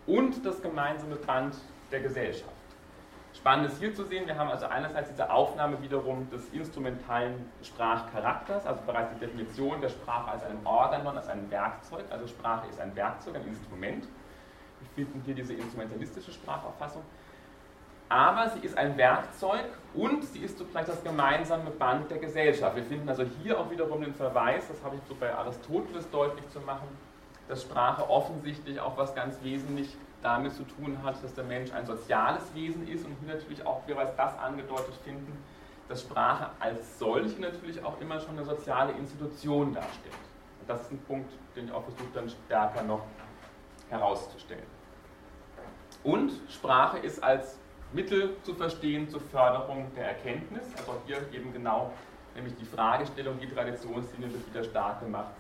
und das gemeinsame Band der Gesellschaft. Spannend ist hier zu sehen, wir haben also einerseits diese Aufnahme wiederum des instrumentalen Sprachcharakters, also bereits die Definition der Sprache als ein Organon, als ein Werkzeug, also Sprache ist ein Werkzeug, ein Instrument. Finden hier diese instrumentalistische Sprachauffassung. Aber sie ist ein Werkzeug und sie ist zugleich das gemeinsame Band der Gesellschaft. Wir finden also hier auch wiederum den Verweis, das habe ich so bei Aristoteles deutlich zu machen, dass Sprache offensichtlich auch was ganz wesentlich damit zu tun hat, dass der Mensch ein soziales Wesen ist und hier natürlich auch jeweils das angedeutet finden, dass Sprache als solche natürlich auch immer schon eine soziale Institution darstellt. Und das ist ein Punkt, den ich auch versuche dann stärker noch herauszustellen. Und Sprache ist als Mittel zu verstehen zur Förderung der Erkenntnis, also hier eben genau nämlich die Fragestellung, die Traditionslinie wird wieder stark gemacht,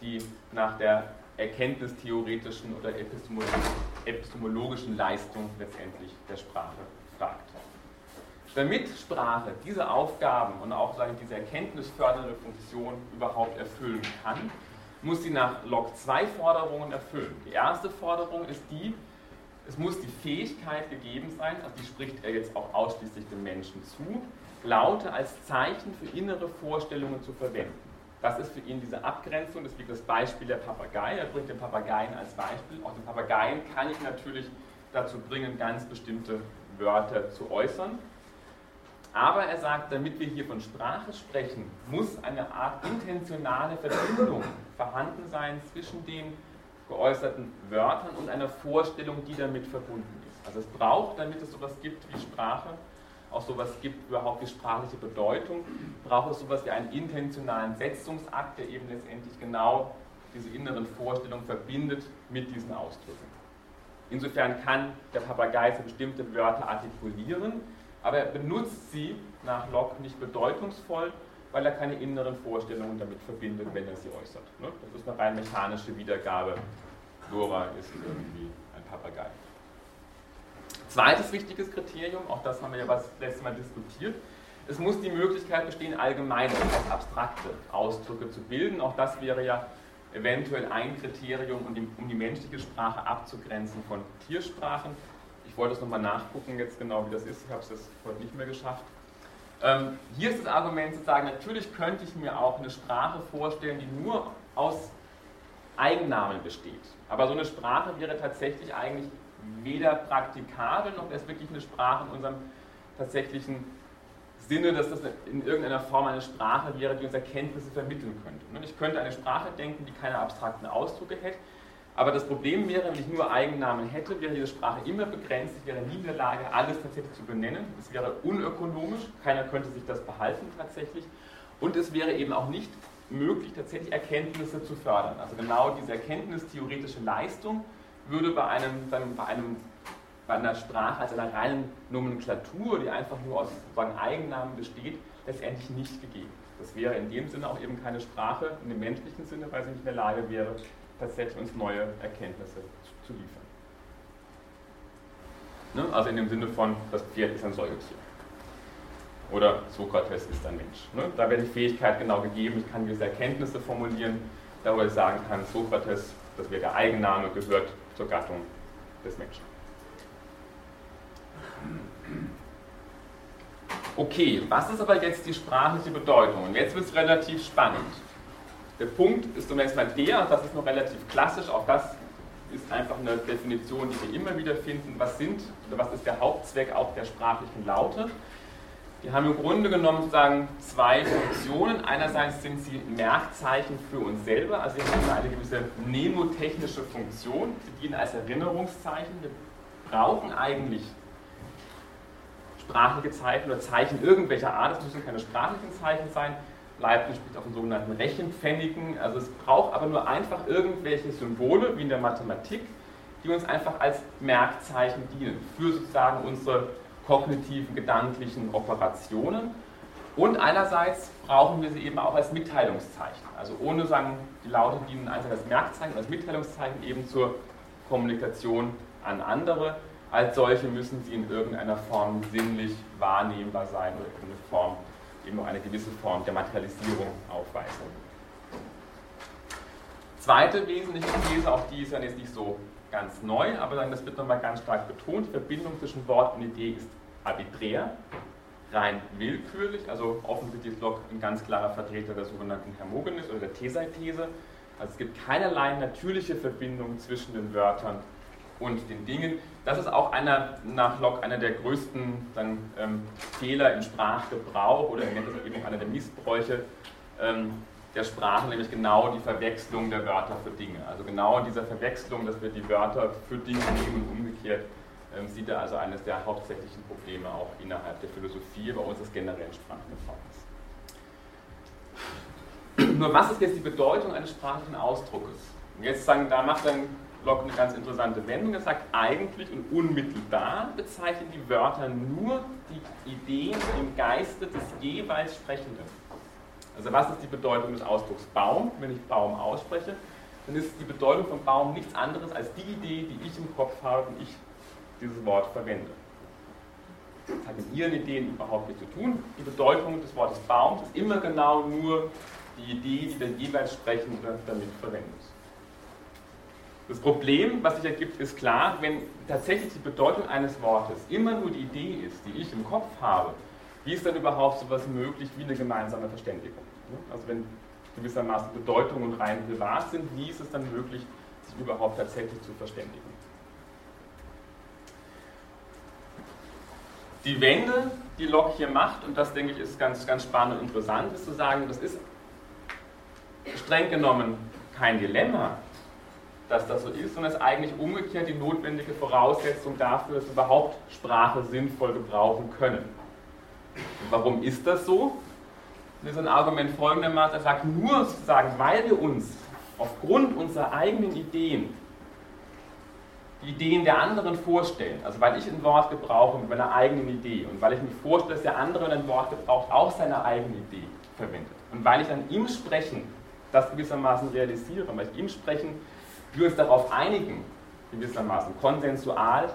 die nach der erkenntnistheoretischen oder epistemologischen Leistung letztendlich der Sprache fragt. Damit Sprache diese Aufgaben und auch diese erkenntnisfördernde Funktion überhaupt erfüllen kann, muss sie nach Log zwei Forderungen erfüllen. Die erste Forderung ist die, es muss die Fähigkeit gegeben sein, also die spricht er jetzt auch ausschließlich den Menschen zu, Laute als Zeichen für innere Vorstellungen zu verwenden. Das ist für ihn diese Abgrenzung, das liegt das Beispiel der Papagei. Er bringt den Papageien als Beispiel. Auch den Papageien kann ich natürlich dazu bringen, ganz bestimmte Wörter zu äußern. Aber er sagt, damit wir hier von Sprache sprechen, muss eine Art intentionale Verbindung vorhanden sein zwischen den geäußerten Wörtern und einer Vorstellung, die damit verbunden ist. Also es braucht, damit es sowas gibt wie Sprache, auch sowas gibt, überhaupt die sprachliche Bedeutung, braucht es sowas wie einen intentionalen Setzungsakt, der eben letztendlich genau diese inneren Vorstellungen verbindet mit diesen Ausdrücken. Insofern kann der Papagei für bestimmte Wörter artikulieren, aber er benutzt sie nach Locke nicht bedeutungsvoll, weil er keine inneren Vorstellungen damit verbindet, wenn er sie äußert. Ne? Das ist eine rein mechanische Wiedergabe. Dora ist irgendwie ein Papagei. Zweites wichtiges Kriterium, auch das haben wir ja das letzte Mal diskutiert, es muss die Möglichkeit bestehen, allgemeine, auch abstrakte Ausdrücke zu bilden. Auch das wäre ja eventuell ein Kriterium, um die, menschliche Sprache abzugrenzen von Tiersprachen. Ich wollte es nochmal nachgucken, jetzt genau wie das ist. Ich habe es heute nicht mehr geschafft. Ähm, hier ist das Argument zu sagen, natürlich könnte ich mir auch eine Sprache vorstellen, die nur aus Eigennamen besteht. Aber so eine Sprache wäre tatsächlich eigentlich weder praktikabel noch ist wirklich eine Sprache in unserem tatsächlichen Sinne, dass das in irgendeiner Form eine Sprache wäre, die uns Erkenntnisse vermitteln könnte. Ich könnte eine Sprache denken, die keine abstrakten Ausdrücke hätte, aber das Problem wäre, wenn ich nur Eigennamen hätte, wäre diese Sprache immer begrenzt, ich wäre nie in der Lage, alles tatsächlich zu benennen. Es wäre unökonomisch, keiner könnte sich das behalten tatsächlich. Und es wäre eben auch nicht möglich, tatsächlich Erkenntnisse zu fördern. Also genau diese erkenntnistheoretische Leistung würde bei, einem, bei, einem, bei einer Sprache als einer reinen Nomenklatur, die einfach nur aus sozusagen Eigennamen besteht, letztendlich nicht gegeben. Das wäre in dem Sinne auch eben keine Sprache, in dem menschlichen Sinne, weil sie nicht in der Lage wäre, tatsächlich uns neue Erkenntnisse zu, liefern. Ne? Also in dem Sinne von, das Pferd ist ein Säugetier. Oder Sokrates ist ein Mensch. Ne? Da wäre die Fähigkeit genau gegeben, ich kann diese Erkenntnisse formulieren, darüber sagen kann, Sokrates, das wäre der Eigenname, gehört zur Gattung des Menschen. Okay, was ist aber jetzt die sprachliche Bedeutung? Und jetzt wird es relativ spannend. Der Punkt ist zunächst mal der, das ist noch relativ klassisch, auch das ist einfach eine Definition, die wir immer wieder finden, was sind oder was ist der Hauptzweck auch der sprachlichen Laute. Die haben im Grunde genommen sozusagen zwei Funktionen. Einerseits sind sie Merkzeichen für uns selber, also sie haben eine gewisse mnemotechnische Funktion, sie dienen als Erinnerungszeichen. Wir brauchen eigentlich sprachliche Zeichen oder Zeichen irgendwelcher Art, es müssen keine sprachlichen Zeichen sein. Leibniz spricht auf den sogenannten Rechenpfennigen. Also es braucht aber nur einfach irgendwelche Symbole, wie in der Mathematik, die uns einfach als Merkzeichen dienen für sozusagen unsere kognitiven, gedanklichen Operationen. Und einerseits brauchen wir sie eben auch als Mitteilungszeichen. Also ohne sagen, die Laute dienen einfach als Merkzeichen, als Mitteilungszeichen eben zur Kommunikation an andere. Als solche müssen sie in irgendeiner Form sinnlich wahrnehmbar sein oder in einer Form, eben auch eine gewisse Form der Materialisierung aufweisen. Zweite wesentliche These, auch die ist ja jetzt nicht so ganz neu, aber das wird nochmal ganz stark betont. Die Verbindung zwischen Wort und Idee ist arbiträr, rein willkürlich, also offensichtlich ist Locke ein ganz klarer Vertreter der sogenannten Hermogenes oder der Tesei-These. Also es gibt keinerlei natürliche Verbindung zwischen den Wörtern und den Dingen. Das ist auch einer, nach Locke einer der größten dann, ähm, Fehler im Sprachgebrauch oder er eben einer der Missbräuche ähm, der Sprache, nämlich genau die Verwechslung der Wörter für Dinge. Also genau dieser Verwechslung, dass wir die Wörter für Dinge nehmen und umgekehrt, ähm, sieht er also eines der hauptsächlichen Probleme auch innerhalb der Philosophie bei uns des generellen Sprachgebrauchs. Nur was ist jetzt die Bedeutung eines sprachlichen Ausdruckes? Und jetzt sagen, da macht dann Locke eine ganz interessante Wendung. Er sagt, eigentlich und unmittelbar bezeichnen die Wörter nur die Ideen im Geiste des jeweils Sprechenden. Also was ist die Bedeutung des Ausdrucks Baum? Wenn ich Baum ausspreche, dann ist die Bedeutung von Baum nichts anderes als die Idee, die ich im Kopf habe und ich dieses Wort verwende. Das hat mit Ihren Ideen überhaupt nichts zu tun. Die Bedeutung des Wortes Baum ist immer genau nur die Idee, die der jeweils Sprechende damit verwendet. Das Problem, was sich ergibt, ist klar, wenn tatsächlich die Bedeutung eines Wortes immer nur die Idee ist, die ich im Kopf habe, wie ist dann überhaupt so etwas möglich wie eine gemeinsame Verständigung? Also wenn gewissermaßen Bedeutungen rein privat sind, wie ist es dann möglich, sich überhaupt tatsächlich zu verständigen? Die Wende, die Locke hier macht, und das denke ich ist ganz, ganz spannend und interessant, ist zu sagen, das ist streng genommen kein Dilemma, dass das so ist, sondern es ist eigentlich umgekehrt die notwendige Voraussetzung dafür, dass wir überhaupt Sprache sinnvoll gebrauchen können. Und warum ist das so? Das ist ein Argument folgendermaßen, er sagt nur sozusagen, weil wir uns aufgrund unserer eigenen Ideen die Ideen der anderen vorstellen. Also weil ich ein Wort gebrauche mit meiner eigenen Idee und weil ich mir vorstelle, dass der andere, ein Wort gebraucht, auch seine eigene Idee verwendet. Und weil ich dann im Sprechen das gewissermaßen realisiere, weil ich im Sprechen wir uns darauf einigen, gewissermaßen konsensual,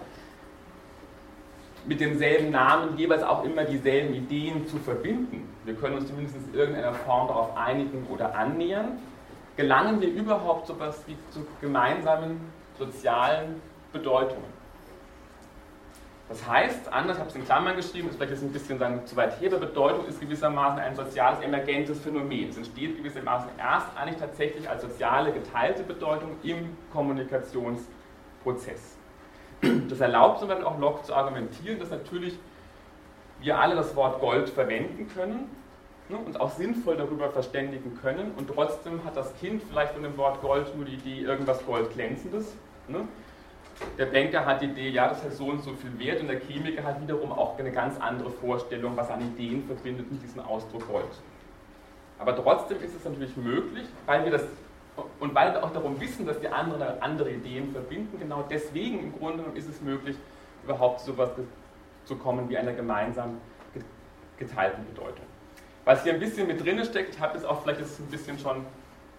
mit denselben Namen jeweils auch immer dieselben Ideen zu verbinden. Wir können uns zumindest in irgendeiner Form darauf einigen oder annähern. Gelangen wir überhaupt so etwas wie zu gemeinsamen sozialen Bedeutungen. Das heißt, anders, ich habe es in Klammern geschrieben, ist vielleicht jetzt ein bisschen sagen, zu weit her, aber Bedeutung ist gewissermaßen ein soziales emergentes Phänomen. Es entsteht gewissermaßen erst eigentlich tatsächlich als soziale geteilte Bedeutung im Kommunikationsprozess. Das erlaubt zum Beispiel auch Locke zu argumentieren, dass natürlich wir alle das Wort Gold verwenden können, ne, uns auch sinnvoll darüber verständigen können und trotzdem hat das Kind vielleicht von dem Wort Gold nur die Idee, irgendwas Goldglänzendes. Ne? Der Banker hat die Idee, ja, das hat so und so viel Wert und der Chemiker hat wiederum auch eine ganz andere Vorstellung, was an Ideen verbindet mit diesem Ausdruck Gold. Aber trotzdem ist es natürlich möglich, weil wir das und weil wir auch darum wissen, dass die anderen andere Ideen verbinden, genau deswegen im Grunde ist es möglich, überhaupt zu sowas zu kommen wie einer gemeinsam geteilten Bedeutung. Was hier ein bisschen mit drin steckt, ich habe es auch vielleicht ein bisschen schon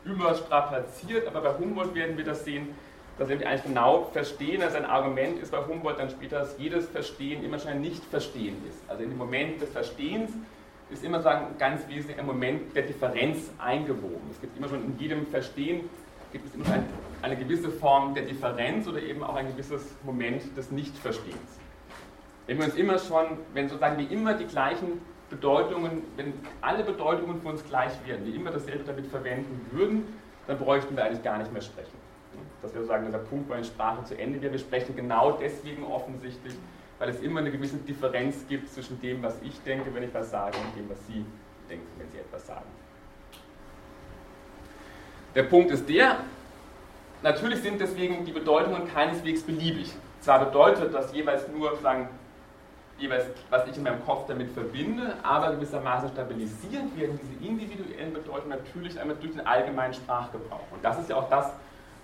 überstrapaziert, aber bei Humboldt werden wir das sehen, dass wir eigentlich genau verstehen, dass ein Argument ist bei Humboldt dann später, dass jedes Verstehen immer schon ein Nicht-Verstehen ist. Also in dem Moment des Verstehens ist immer so ein ganz wesentlicher Moment der Differenz eingewoben. Es gibt immer schon in jedem Verstehen gibt es immer ein, eine gewisse Form der Differenz oder eben auch ein gewisses Moment des Nichtverstehens. Wenn wir uns immer schon, wenn sozusagen wir immer die gleichen Bedeutungen, wenn alle Bedeutungen für uns gleich wären, wir immer dasselbe damit verwenden würden, dann bräuchten wir eigentlich gar nicht mehr sprechen. Das wäre sozusagen dieser Punkt, wo eine Sprache zu Ende wäre. Wir sprechen genau deswegen offensichtlich, weil es immer eine gewisse Differenz gibt zwischen dem, was ich denke, wenn ich was sage, und dem, was Sie denken, wenn Sie etwas sagen. Der Punkt ist der, natürlich sind deswegen die Bedeutungen keineswegs beliebig. Zwar bedeutet das jeweils nur, sagen, jeweils, was ich in meinem Kopf damit verbinde, aber gewissermaßen stabilisiert werden diese individuellen Bedeutungen natürlich einmal durch den allgemeinen Sprachgebrauch. Und das ist ja auch das,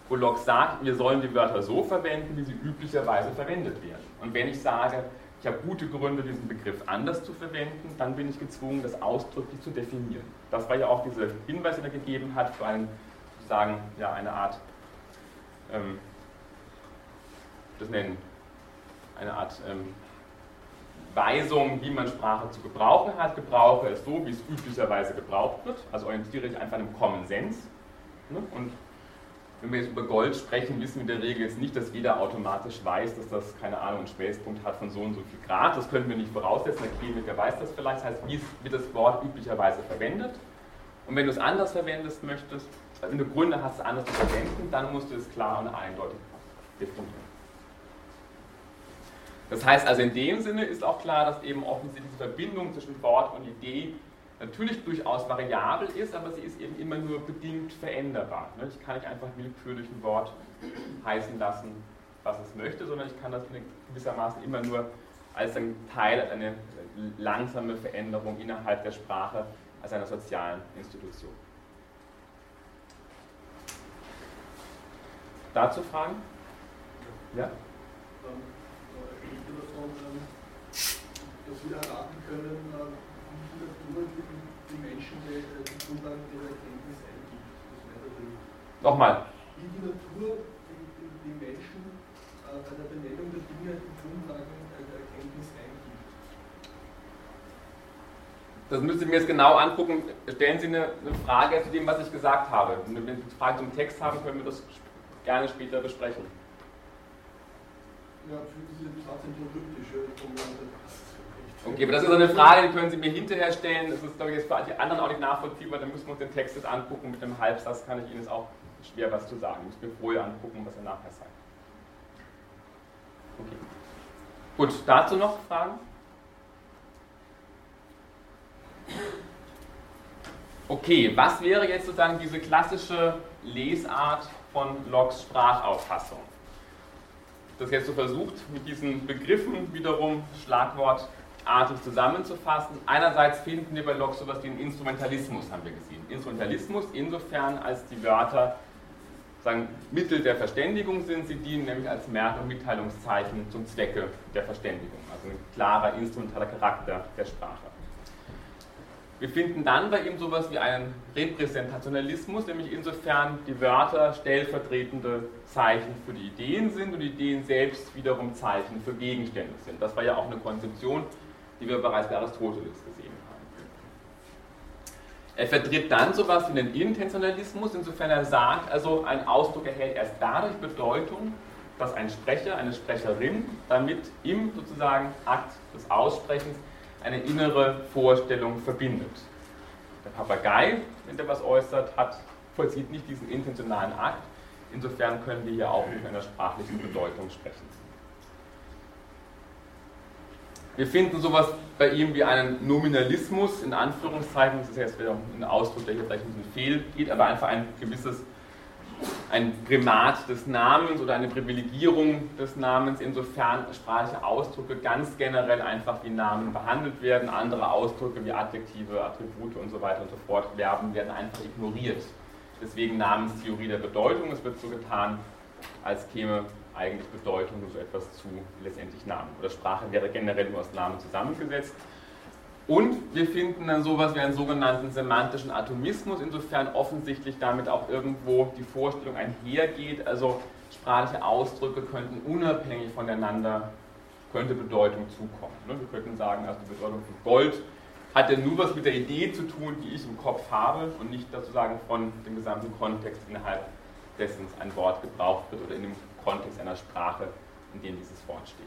wo Locke sagt, wir sollen die Wörter so verwenden, wie sie üblicherweise verwendet werden. Und wenn ich sage, ich habe gute Gründe, diesen Begriff anders zu verwenden, dann bin ich gezwungen, das ausdrücklich zu definieren. Das war ja auch dieser Hinweis, den er gegeben hat, für einen, sagen, ja, eine Art, ähm, das nennen, eine Art ähm, Weisung, wie man Sprache zu gebrauchen hat. Gebrauche es so, wie es üblicherweise gebraucht wird. Also orientiere ich einfach an einem Common Sense. Ne? Und wenn wir jetzt über Gold sprechen, wissen wir in der Regel jetzt nicht, dass jeder automatisch weiß, dass das, keine Ahnung, einen Schmelzpunkt hat von so und so viel Grad. Das können wir nicht voraussetzen. Der Chemiker weiß das vielleicht. Das heißt, wie wird das Wort üblicherweise verwendet? Und wenn du es anders verwendest möchtest, wenn du Gründe hast, es anders zu verwenden, dann musst du es klar und eindeutig definieren. Das heißt also in dem Sinne ist auch klar, dass eben offensichtlich diese Verbindung zwischen Wort und Idee natürlich durchaus variabel ist, aber sie ist eben immer nur bedingt veränderbar. Ne? Ich kann nicht einfach willkürlich ein Wort heißen lassen, was es möchte, sondern ich kann das gewissermaßen immer nur als ein Teil, als eine langsame Veränderung innerhalb der Sprache, als einer sozialen Institution. Dazu Fragen? Ja? davon, dass wir erraten können, wie die Menschen die, die Grundlagen ihrer Erkenntnis eingibt. Nochmal. Wie die Natur die, Menschen äh, bei der Benennung der Dinge die Grundlagen der Erkenntnis eingibt. Das müssen Sie mir jetzt genau angucken. Stellen Sie eine, eine Frage zu dem, was ich gesagt habe. Wenn Sie eine Frage zum Text haben, können wir das gerne später besprechen. Ja, für diese transendoryptische Okay, aber das ist eine Frage, die können Sie mir hinterher stellen. Das ist, glaube ich, jetzt für die anderen auch nicht nachvollziehbar. Dann müssen wir uns den Text jetzt angucken. Mit dem Halbsatz kann ich Ihnen jetzt auch schwer was zu sagen. Ich muss mir vorher angucken, was er nachher sagt. Okay. Gut, dazu noch Fragen? Okay, was wäre jetzt sozusagen diese klassische Lesart von Locks Sprachauffassung? das jetzt so versucht, mit diesen Begriffen wiederum schlagwortartig zusammenzufassen. Einerseits finden wir bei Locke sowas wie einen Instrumentalismus, haben wir gesehen. Instrumentalismus insofern, als die Wörter sagen, Mittel der Verständigung sind, sie dienen nämlich als Merk- und Mitteilungszeichen zum Zwecke der Verständigung, also ein klarer instrumentaler Charakter der Sprache. Wir finden dann bei ihm sowas wie einen Repräsentationalismus, nämlich insofern die Wörter stellvertretende Zeichen für die Ideen sind und die Ideen selbst wiederum Zeichen für Gegenstände sind. Das war ja auch eine Konzeption, die wir bereits bei Aristoteles gesehen haben. Er vertritt dann sowas wie den Intentionalismus, insofern er sagt, also ein Ausdruck erhält erst dadurch Bedeutung, dass ein Sprecher, eine Sprecherin damit im sozusagen Akt des Aussprechens eine innere Vorstellung verbindet. Der Papagei, wenn der was äußert, hat, vollzieht nicht diesen intentionalen Akt. Insofern können wir hier auch mit einer sprachlichen Bedeutung sprechen. Wir finden sowas bei ihm wie einen Nominalismus, in Anführungszeichen, das ist jetzt wieder ein Ausdruck, der hier vielleicht ein bisschen fehl geht, aber einfach ein gewisses ein Primat des Namens oder eine Privilegierung des Namens, insofern sprachliche Ausdrücke ganz generell einfach wie Namen behandelt werden, andere Ausdrücke wie Adjektive, Attribute und so weiter und so fort, Verben werden einfach ignoriert. Deswegen Namenstheorie der Bedeutung, es wird so getan, als käme eigentlich Bedeutung so etwas zu letztendlich Namen. Oder Sprache wäre generell nur aus Namen zusammengesetzt. Und wir finden dann sowas wie einen sogenannten semantischen Atomismus, insofern offensichtlich damit auch irgendwo die Vorstellung einhergeht, also sprachliche Ausdrücke könnten unabhängig voneinander, könnte Bedeutung zukommen. Ne? Wir könnten sagen, also die Bedeutung von Gold hat ja nur was mit der Idee zu tun, die ich im Kopf habe und nicht sozusagen von dem gesamten Kontext innerhalb dessen ein Wort gebraucht wird oder in dem Kontext einer Sprache, in dem dieses Wort steht.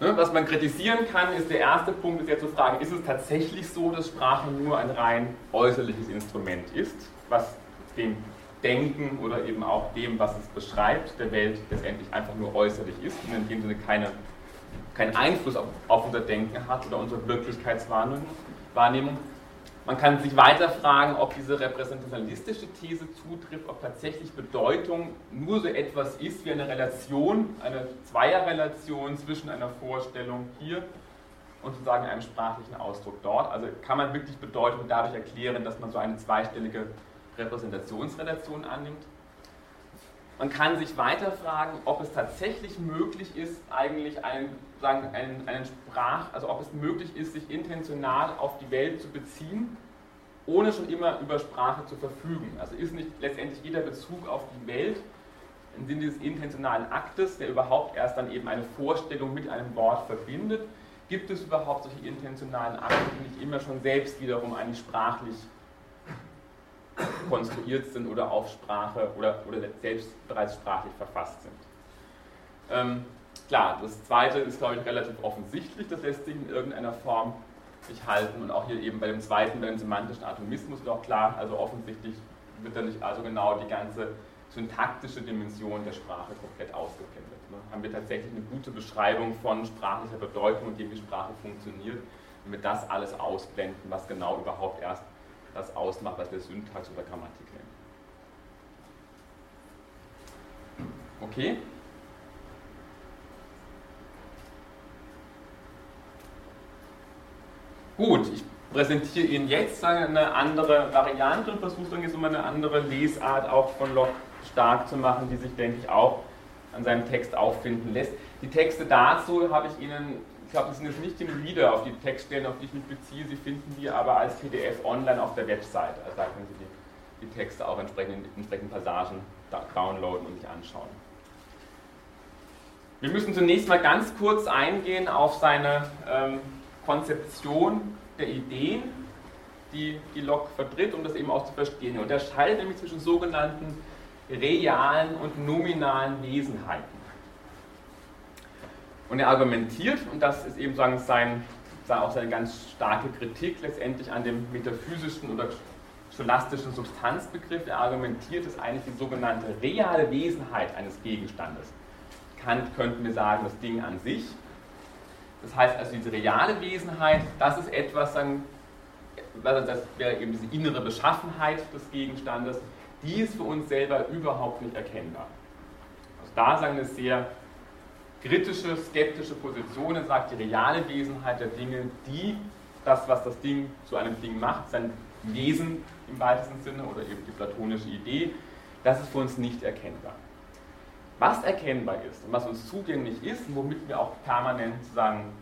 Ne, was man kritisieren kann, ist der erste Punkt, ist ja zu fragen, ist es tatsächlich so, dass Sprache nur ein rein äußerliches Instrument ist, was dem Denken oder eben auch dem, was es beschreibt, der Welt letztendlich einfach nur äußerlich ist und in dem Sinne keine, keinen Einfluss auf, auf unser Denken hat oder unsere Wirklichkeitswahrnehmung. Man kann sich weiter fragen, ob diese repräsentationalistische These zutrifft, ob tatsächlich Bedeutung nur so etwas ist wie eine Relation, eine Zweierrelation zwischen einer Vorstellung hier und sozusagen einem sprachlichen Ausdruck dort. Also kann man wirklich Bedeutung dadurch erklären, dass man so eine zweistellige Repräsentationsrelation annimmt. Man kann sich weiter fragen, ob es tatsächlich möglich ist, eigentlich einen, sagen, einen, einen Sprach, also ob es möglich ist, sich intentional auf die Welt zu beziehen, ohne schon immer über Sprache zu verfügen. Also ist nicht letztendlich jeder Bezug auf die Welt im Sinne dieses intentionalen Aktes, der überhaupt erst dann eben eine Vorstellung mit einem Wort verbindet, gibt es überhaupt solche intentionalen Akte, die nicht immer schon selbst wiederum eigentlich sprachlich konstruiert sind oder auf Sprache oder, oder selbst bereits sprachlich verfasst sind. Ähm, klar, das zweite ist, glaube ich, relativ offensichtlich, das lässt sich in irgendeiner Form sich halten und auch hier eben bei dem zweiten, bei dem semantischen Atomismus ist auch klar, also offensichtlich wird da nicht also genau die ganze syntaktische Dimension der Sprache komplett ausgeblendet. Ne? Haben wir tatsächlich eine gute Beschreibung von sprachlicher Bedeutung und wie die Sprache funktioniert, wenn wir das alles ausblenden, was genau überhaupt erst das ausmacht, was wir Syntax oder Grammatik nennen. Okay? Gut, ich präsentiere Ihnen jetzt eine andere Variante und versuche dann jetzt mal eine andere Lesart auch von Locke stark zu machen, die sich, denke ich, auch an seinem Text auffinden lässt. Die Texte dazu habe ich Ihnen ich glaube, das sind jetzt nicht im Reader auf die Textstellen, auf die ich mich beziehe. Sie finden die aber als PDF online auf der Website. Also da können Sie die, die Texte auch entsprechend in entsprechenden Passagen downloaden und sich anschauen. Wir müssen zunächst mal ganz kurz eingehen auf seine ähm, Konzeption der Ideen, die die Locke vertritt, um das eben auch zu verstehen. Er unterscheidet nämlich zwischen sogenannten realen und nominalen Wesenheiten. Und er argumentiert, und das ist eben sagen, sein, auch seine ganz starke Kritik letztendlich an dem metaphysischen oder scholastischen Substanzbegriff, er argumentiert, dass eigentlich die sogenannte reale Wesenheit eines Gegenstandes, Kant könnten wir sagen, das Ding an sich, das heißt also diese reale Wesenheit, das ist etwas, sagen, das wäre eben diese innere Beschaffenheit des Gegenstandes, die ist für uns selber überhaupt nicht erkennbar. Also da sagen wir sehr kritische, skeptische Positionen sagt, die reale Wesenheit der Dinge, die das, was das Ding zu einem Ding macht, sein Wesen im weitesten Sinne oder eben die platonische Idee, das ist für uns nicht erkennbar. Was erkennbar ist und was uns zugänglich ist, womit wir auch permanent sozusagen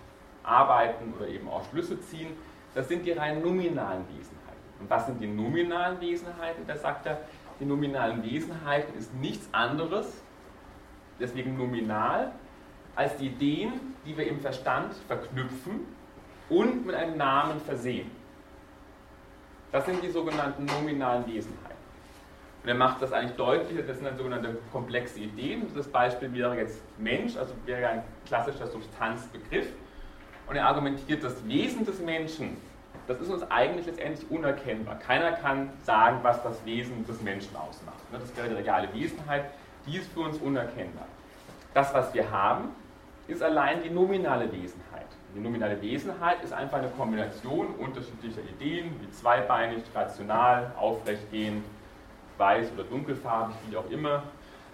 arbeiten oder eben auch Schlüsse ziehen, das sind die rein nominalen Wesenheiten. Und was sind die nominalen Wesenheiten? Da sagt er, die nominalen Wesenheiten ist nichts anderes, deswegen nominal, als die Ideen, die wir im Verstand verknüpfen und mit einem Namen versehen. Das sind die sogenannten nominalen Wesenheiten. Und er macht das eigentlich deutlicher, das sind dann sogenannte komplexe Ideen. Das Beispiel wäre jetzt Mensch, also wäre ein klassischer Substanzbegriff. Und er argumentiert, das Wesen des Menschen, das ist uns eigentlich letztendlich unerkennbar. Keiner kann sagen, was das Wesen des Menschen ausmacht. Das wäre die reale Wesenheit, die ist für uns unerkennbar. Das, was wir haben, ist allein die nominale Wesenheit. Die nominale Wesenheit ist einfach eine Kombination unterschiedlicher Ideen, wie zweibeinig, rational, aufrechtgehend, weiß oder dunkelfarbig, wie auch immer,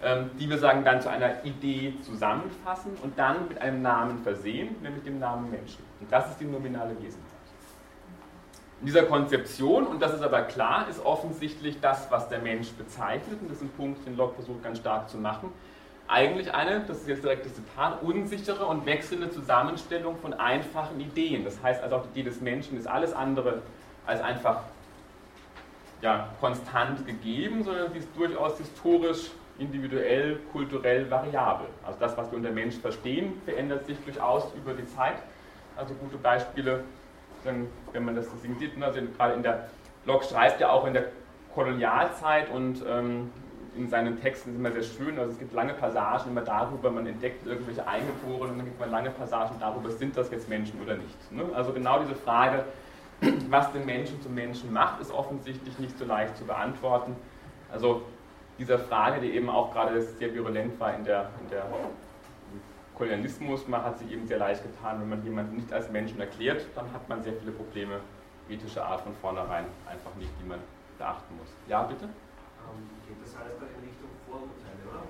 ähm, die wir sagen dann zu einer Idee zusammenfassen und dann mit einem Namen versehen, nämlich dem Namen Menschen. Und das ist die nominale Wesenheit. In dieser Konzeption, und das ist aber klar, ist offensichtlich das, was der Mensch bezeichnet, und das ist ein Punkt, den Locke versucht ganz stark zu machen, eigentlich eine, das ist jetzt direkt das Zitat, unsichere und wechselnde Zusammenstellung von einfachen Ideen. Das heißt also auch die Idee des Menschen ist alles andere als einfach ja, konstant gegeben, sondern sie ist durchaus historisch, individuell, kulturell variabel. Also das, was wir unter Mensch verstehen, verändert sich durchaus über die Zeit. Also gute Beispiele, wenn man das sieht, also gerade in der Locke schreibt ja auch in der Kolonialzeit und ähm, in seinen Texten immer sehr schön. Also es gibt lange Passagen immer darüber, man entdeckt irgendwelche Eingeborenen, und dann gibt man lange Passagen darüber, sind das jetzt Menschen oder nicht. Ne? Also genau diese Frage, was den Menschen zum Menschen macht, ist offensichtlich nicht so leicht zu beantworten. Also dieser Frage, die eben auch gerade sehr virulent war in der, in der Kolonialismus, man hat sich eben sehr leicht getan, wenn man jemanden nicht als Menschen erklärt, dann hat man sehr viele Probleme ethischer Art von vornherein einfach nicht, die man beachten muss. Ja, bitte? Ähm, geht das alles da in Richtung Vorurteile, oder?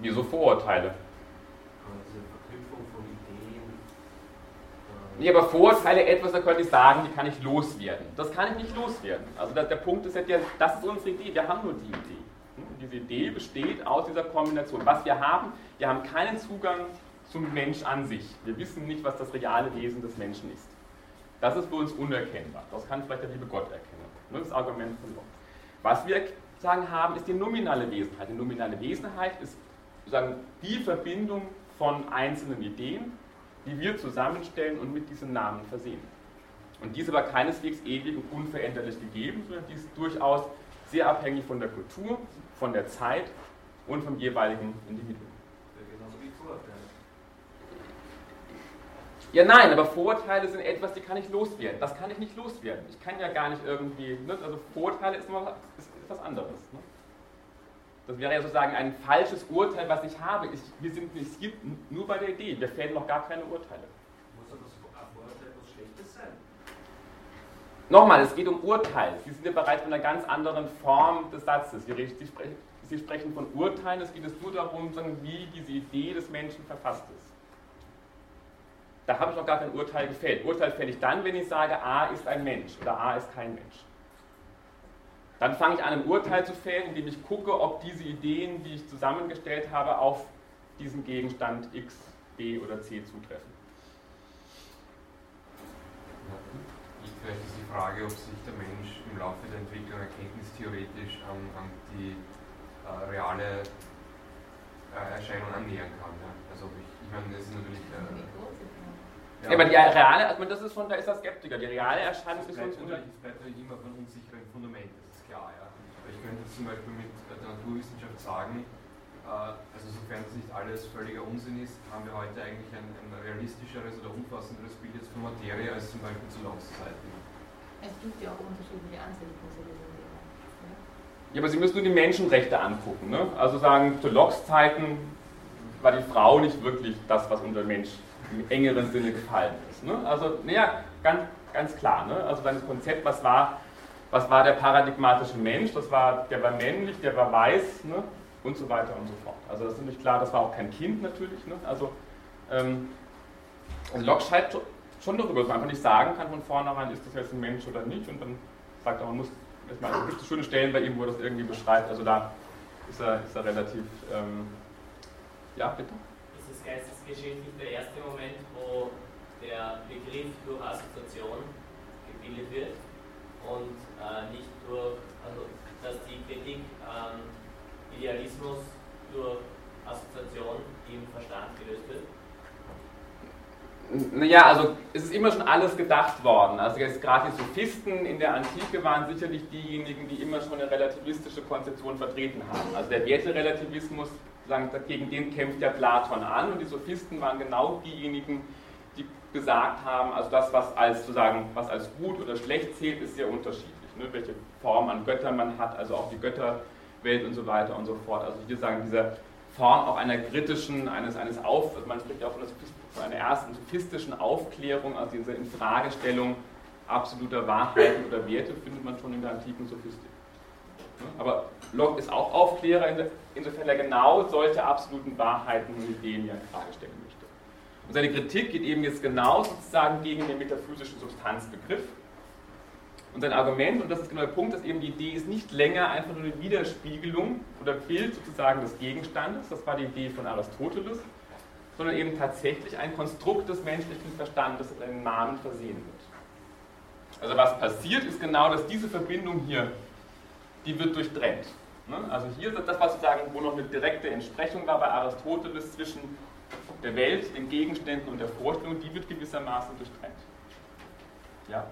Wieso Vorurteile? Also Verknüpfung von Ideen. Nee, aber Vorurteile, etwas, da könnte ich sagen, die kann ich loswerden. Das kann ich nicht loswerden. Also der, der Punkt ist ja, das ist unsere Idee, wir haben nur die Idee. Diese Idee besteht aus dieser Kombination. Was wir haben, wir haben keinen Zugang zum Mensch an sich. Wir wissen nicht, was das reale Wesen des Menschen ist. Das ist für uns unerkennbar. Das kann vielleicht der liebe Gott erkennen. Das Argument von Locke. Was wir sagen haben, ist die nominale Wesenheit. Die nominale Wesenheit ist sozusagen die Verbindung von einzelnen Ideen, die wir zusammenstellen und mit diesen Namen versehen. Und die ist aber keineswegs ewig und unveränderlich gegeben, sondern die ist durchaus sehr abhängig von der Kultur, von der Zeit und vom jeweiligen Individuum. Genauso wie Vorurteile. Ja, nein, aber Vorurteile sind etwas, die kann ich loswerden. Das kann ich nicht loswerden. Ich kann ja gar nicht irgendwie, ne? also Vorurteile ist, immer, ist etwas anderes. Ne? Das wäre ja sozusagen ein falsches Urteil, was ich habe. Ich, wir sind nicht nur bei der Idee, wir fällen noch gar keine Urteile. Muss aber das Vorurteil etwas Schlechtes sein? Nochmal, es geht um Urteil. Sie sind ja bereits in einer ganz anderen Form des Satzes. Sie, Sie, sprechen, Sie sprechen von Urteilen, es geht es nur darum, wie diese Idee des Menschen verfasst ist. Da habe ich noch gar kein Urteil gefällt. Urteil fälle ich dann, wenn ich sage, A ist ein Mensch oder A ist kein Mensch. Dann fange ich an, ein Urteil zu fällen, indem ich gucke, ob diese Ideen, die ich zusammengestellt habe, auf diesen Gegenstand X, B oder C zutreffen. Vielleicht ist die Frage, ob sich der Mensch im Laufe der Entwicklung erkenntnistheoretisch an, an die äh, reale äh, Erscheinung annähern kann. Ja? Also ich, ich meine, das ist natürlich. Äh, ja, aber die reale, also das ist von, da ist der Skeptiker, die reale Erscheinung ist uns unter. Es bleibt natürlich immer von unsicherem Fundament, das ist klar. Ja. Aber ich könnte zum Beispiel mit der Naturwissenschaft sagen, äh, also sofern das nicht alles völliger Unsinn ist, haben wir heute eigentlich ein, ein realistischeres oder umfassenderes Bild jetzt von Materie als zum Beispiel zu Locke's Zeiten. Es gibt ja auch unterschiedliche Ansichten. Ja, aber Sie müssen nur die Menschenrechte angucken. Ne? Also sagen, zu Locke's Zeiten war die Frau nicht wirklich das, was unter Mensch im engeren Sinne gefallen ist. Ne? Also, naja, ganz, ganz klar. Ne? Also das Konzept, was war, was war der paradigmatische Mensch? Das war, der war männlich, der war weiß ne? und so weiter und so fort. Also das ist natürlich klar, das war auch kein Kind natürlich. Ne? Also, ähm, Locke schreibt schon darüber, dass man einfach nicht sagen kann von vornherein, ist das jetzt ein Mensch oder nicht. Und dann sagt er, man muss erstmal, es gibt schöne Stellen bei ihm, wo er das irgendwie beschreibt. Also da ist er, ist er relativ, ähm, ja, bitte? Geistesgeschichtlich der erste Moment, wo der Begriff durch Assoziation gebildet wird und äh, nicht durch, also dass die Kritik an Idealismus durch Assoziation im Verstand gelöst wird? Naja, also es ist immer schon alles gedacht worden. Also jetzt gerade die Sophisten in der Antike waren sicherlich diejenigen, die immer schon eine relativistische Konzeption vertreten haben. Also der Werterelativismus gegen den kämpft der Platon an und die Sophisten waren genau diejenigen, die gesagt haben, also das, was als, sozusagen, was als gut oder schlecht zählt, ist sehr unterschiedlich. Ne? Welche Form an Göttern man hat, also auch die Götterwelt und so weiter und so fort. Also hier sagen diese Form auch einer kritischen, eines, eines Auf, also man spricht ja auch von, von einer ersten sophistischen Aufklärung, also diese Infragestellung absoluter Wahrheiten oder Werte findet man schon in der antiken Sophistik. Aber Locke ist auch Aufklärer, insofern er genau solche absoluten Wahrheiten und Ideen ja in Frage stellen möchte. Und seine Kritik geht eben jetzt genau sozusagen gegen den metaphysischen Substanzbegriff. Und sein Argument, und das ist genau der Punkt, dass eben die Idee ist nicht länger einfach nur eine Widerspiegelung oder Bild sozusagen des Gegenstandes, das war die Idee von Aristoteles, sondern eben tatsächlich ein Konstrukt des menschlichen Verstandes mit einem Namen versehen wird. Also was passiert, ist genau, dass diese Verbindung hier die wird durchtrennt. Ne? Also hier ist das, was sozusagen, wo noch eine direkte Entsprechung war bei Aristoteles zwischen der Welt, den Gegenständen und der Vorstellung, die wird gewissermaßen durchtrennt. Ja?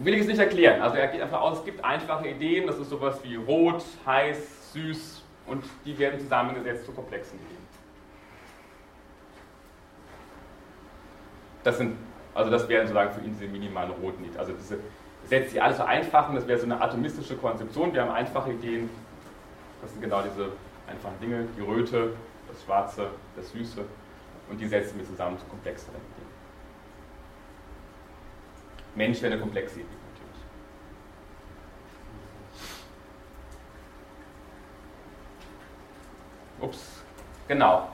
will ich es nicht erklären. Also er geht einfach aus, es gibt einfache Ideen, das ist sowas wie rot, heiß, süß und die werden zusammengesetzt zu komplexen Ideen. Das sind, also das wären sozusagen für ihn diese minimalen roten. Also diese setzt sie alles vereinfachen, das wäre so eine atomistische Konzeption. Wir haben einfache Ideen, das sind genau diese einfachen Dinge, die Röte, das Schwarze, das Süße und die setzen wir zusammen zu komplexeren Ideen. Mensch wäre eine komplexe Idee natürlich. Ups, genau.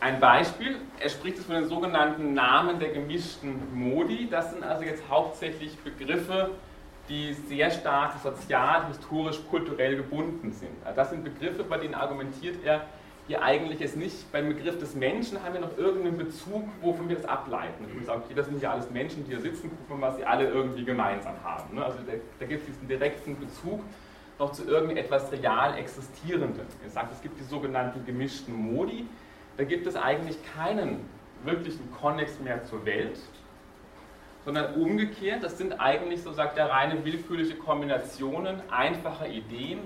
Ein Beispiel, er spricht es von den sogenannten Namen der gemischten Modi. Das sind also jetzt hauptsächlich Begriffe, die sehr stark sozial, historisch, kulturell gebunden sind. Also das sind Begriffe, bei denen argumentiert er, hier eigentlich es nicht, beim Begriff des Menschen haben wir noch irgendeinen Bezug, wovon wir das ableiten. Ich sagen, okay, das sind ja alles Menschen, die hier sitzen, gucken wir, was sie alle irgendwie gemeinsam haben. Ne? Also da, da gibt es diesen direkten Bezug noch zu irgendetwas real Existierendem. Er sagt, es gibt die sogenannten gemischten Modi, da gibt es eigentlich keinen wirklichen Konnex mehr zur Welt, sondern umgekehrt, das sind eigentlich, so sagt er, reine willkürliche Kombinationen einfacher Ideen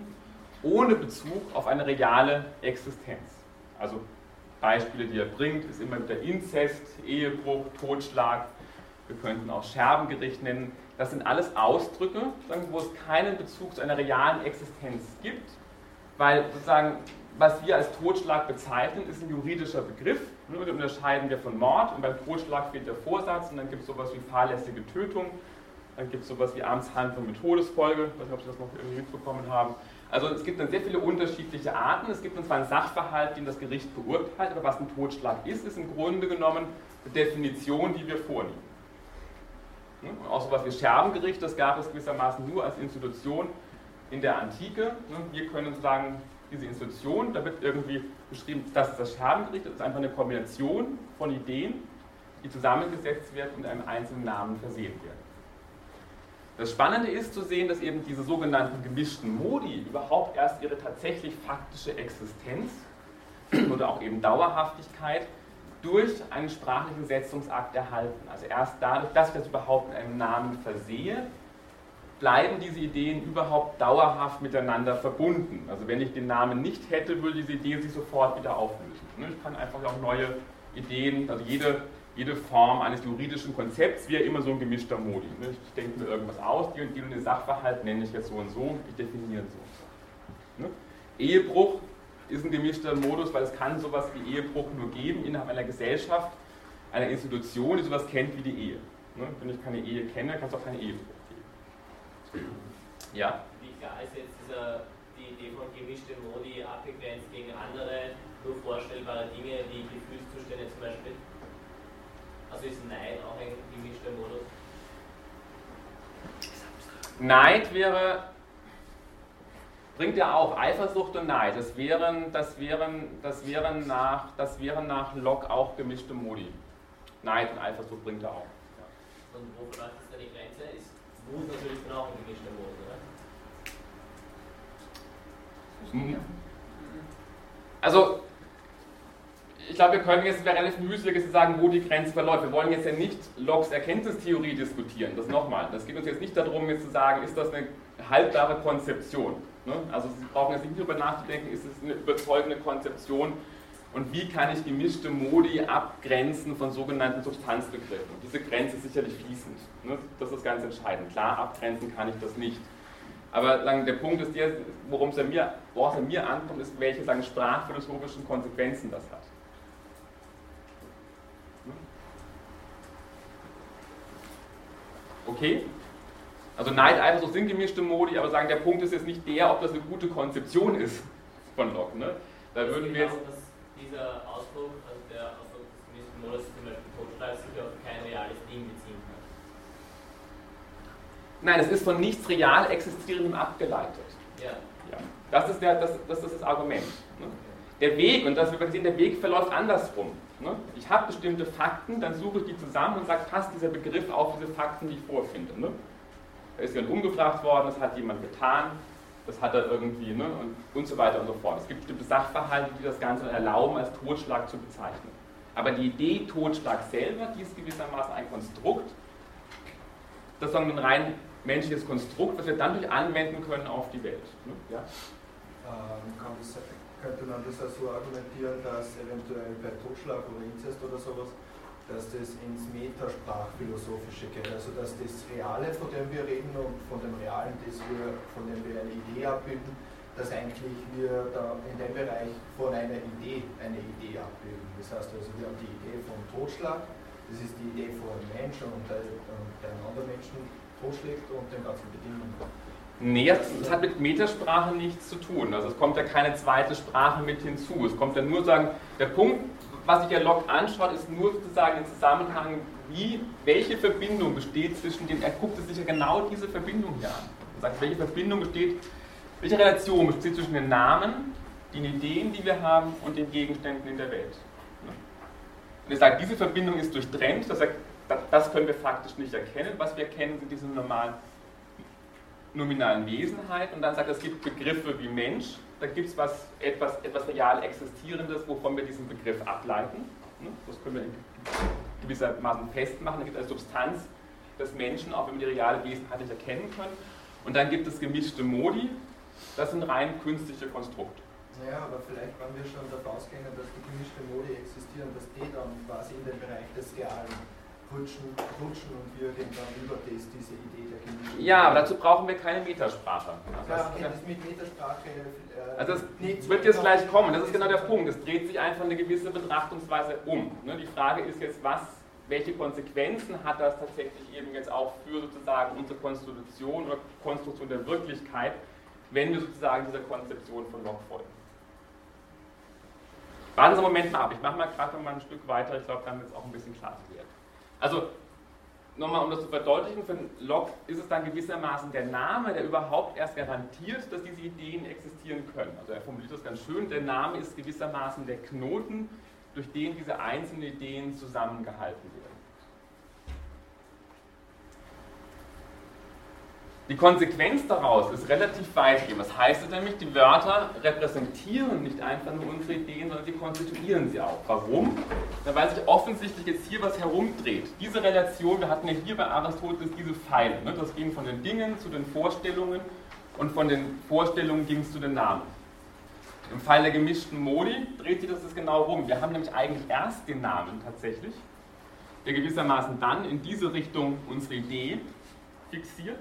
ohne Bezug auf eine reale Existenz. Also Beispiele, die er bringt, ist immer wieder Inzest, Ehebruch, Totschlag, wir könnten auch Scherbengericht nennen. Das sind alles Ausdrücke, wo es keinen Bezug zu einer realen Existenz gibt, weil sozusagen was wir als Totschlag bezeichnen, ist ein juridischer Begriff. Nur den unterscheiden wir von Mord und beim Totschlag fehlt der Vorsatz und dann gibt es sowas wie fahrlässige Tötung, dann gibt es sowas wie Amtshandlung mit Todesfolge, ich weiß nicht, ob Sie das noch irgendwie mitbekommen haben. Also es gibt dann sehr viele unterschiedliche Arten. Es gibt zwar einen Sachverhalt, den das Gericht beurteilt, aber was ein Totschlag ist, ist im Grunde genommen eine Definition, die wir vornehmen. Und auch sowas wie Scherbengericht, das gab es gewissermaßen nur als Institution in der Antike. Wir können sagen, diese Institution, da wird irgendwie beschrieben, das ist das Scherbengericht, das ist einfach eine Kombination von Ideen, die zusammengesetzt werden und einem einzelnen Namen versehen werden. Das Spannende ist zu sehen, dass eben diese sogenannten gemischten Modi überhaupt erst ihre tatsächlich faktische Existenz oder auch eben Dauerhaftigkeit durch einen sprachlichen Setzungsakt erhalten. Also erst dadurch, dass ich das überhaupt in einem Namen versehe, bleiben diese Ideen überhaupt dauerhaft miteinander verbunden. Also wenn ich den Namen nicht hätte, würde diese Idee sich sofort wieder auflösen. Ne, ich kann einfach auch neue Ideen, also jede, jede Form eines juridischen Konzepts wäre immer so ein gemischter Modi. Ne, ich denke mir irgendwas aus, die und die und den Sachverhalt nenne ich jetzt so und so, ich definiere so und so. Ne, Ehebruch ist ein gemischter Modus, weil es kann sowas wie Ehebruch nur geben innerhalb einer Gesellschaft, einer Institution, die sowas kennt wie die Ehe. Wenn ich keine Ehe kenne, kann es auch keine Ehebruch ja? Wie klar ist jetzt dieser, die Idee von gemischten Modi abgegrenzt gegen andere nur vorstellbare Dinge wie Gefühlszustände zum Beispiel? Also ist Neid auch ein gemischter Modus? Neid wäre, bringt ja auch Eifersucht und Neid. Das wären, das wären, das wären, nach, das wären nach Locke auch gemischte Modi. Neid und Eifersucht bringt er auch. Ja. Und wo vielleicht ist da die Grenze? Wut natürlich dann auch ein gemischter Modus, oder? Mhm. Also, ich glaube, wir können jetzt, wäre relativ mühselig zu sagen, wo die Grenze verläuft. Wir wollen jetzt ja nicht Locks Erkenntnistheorie diskutieren, das nochmal. Das geht uns jetzt nicht darum, jetzt zu sagen, ist das eine haltbare Konzeption. Ne? Also Sie brauchen jetzt nicht darüber nachzudenken, ist es eine überzeugende Konzeption und wie kann ich gemischte Modi abgrenzen von sogenannten Substanzbegriffen. Diese Grenze ist sicherlich fließend. Ne? Das ist ganz entscheidend. Klar, abgrenzen kann ich das nicht. Aber der Punkt ist der, worum es mir, woraus es mir ankommt, ist, welche sagen, sprachphilosophischen Konsequenzen das hat. Okay? Also Neid, Eifersucht sind gemischte Modi, aber sagen, der Punkt ist jetzt nicht der, ob das eine gute Konzeption ist von Locke. Ne? Da würden wir jetzt dieser Ausdruck, also der Ausdruck des gemischten Modus, zum Beispiel Totschlag, sich auf kein reales Ding beziehen kann. Nein, es ist von nichts real existierendem abgeleitet. Ja. ja. Das, ist der, das, das ist das Argument. Ne? Der Weg, und das wir sehen, der Weg verläuft andersrum. Ne? Ich habe bestimmte Fakten, dann suche ich die zusammen und sage, passt dieser Begriff auf diese Fakten, die ich vorfinde. Ne? Da ist jemand umgebracht worden, das hat jemand getan, das hat er irgendwie ne, und, und so weiter und so fort. Es gibt bestimmte Sachverhalte, die das Ganze erlauben, als Totschlag zu bezeichnen. Aber die Idee Totschlag selber, die ist gewissermaßen ein Konstrukt, das ist ein rein menschliches Konstrukt, das wir dann durch anwenden können auf die Welt. Ne? Ja? Ähm, das, könnte man das so argumentieren, dass eventuell bei Totschlag oder Inzest oder sowas, dass das ins Metasprachphilosophische geht, also dass das Reale, von dem wir reden und von dem Realen, das wir, von dem wir eine Idee abbilden, dass eigentlich wir da in dem Bereich von einer Idee eine Idee abbilden. Das heißt also, wir haben die Idee vom Totschlag, das ist die Idee von einem Menschen und der, der einen anderen Menschen totschlägt und den ganzen Bedingungen. Nee, es hat mit Metasprache nichts zu tun. Also es kommt ja keine zweite Sprache mit hinzu. Es kommt ja nur sagen, der Punkt, was sich ja Locke anschaut, ist nur sozusagen im Zusammenhang, wie, welche Verbindung besteht zwischen den, er guckt sich ja genau diese Verbindung hier an. Er sagt, welche Verbindung besteht, welche Relation besteht zwischen den Namen, den Ideen, die wir haben und den Gegenständen in der Welt. Und er sagt, diese Verbindung ist durchtrennt, das, das können wir faktisch nicht erkennen. Was wir erkennen, sind diese normalen nominalen Wesenheit und dann sagt er, es gibt Begriffe wie Mensch, da gibt es was, etwas, etwas real Existierendes, wovon wir diesen Begriff ableiten. Ne? Das können wir gewissermaßen festmachen. Da gibt es eine Substanz des Menschen, auch wenn wir die reale Wesenheit nicht erkennen können. Und dann gibt es gemischte Modi, das sind rein künstliche Konstrukte. Naja, aber vielleicht wollen wir schon davon ausgehen, dass die gemischte Modi existieren, dass die dann quasi in den Bereich des Realen rutschen, rutschen und wir gehen dann über das, diese Idee der Gemischten. Ja, aber dazu brauchen wir keine Metasprache. Also ja, das mit Metasprache. Äh, also das wird jetzt gleich kommen, das ist genau der Punkt. Es dreht sich einfach eine gewisse Betrachtungsweise um. Ne? Die Frage ist jetzt, was, welche Konsequenzen hat das tatsächlich eben jetzt auch für sozusagen unsere Konstitution oder Konstruktion der Wirklichkeit, wenn wir sozusagen dieser Konzeption von Locke folgen. Warten Sie einen Moment mal ab, ich mache mal gerade noch mal ein Stück weiter, ich glaube, dann wird es auch ein bisschen klarer werden. Also, nochmal um das zu verdeutlichen, für Locke ist es dann gewissermaßen der Name, der überhaupt erst garantiert, dass diese Ideen existieren können. Also er formuliert das ganz schön, der Name ist gewissermaßen der Knoten, durch den diese einzelnen Ideen zusammengehalten werden. Die Konsequenz daraus ist relativ weitgehend. Was heißt es nämlich? Die Wörter repräsentieren nicht einfach nur unsere Ideen, sondern sie konstituieren sie auch. Warum? Na, weil sich offensichtlich jetzt hier was herumdreht. Diese Relation, wir hatten ja hier bei Aristoteles diese Pfeile. Ne? Das ging von den Dingen zu den Vorstellungen und von den Vorstellungen ging es zu den Namen. Im Fall der gemischten Modi dreht sich das genau rum. Wir haben nämlich eigentlich erst den Namen tatsächlich, der gewissermaßen dann in diese Richtung unsere Idee fixiert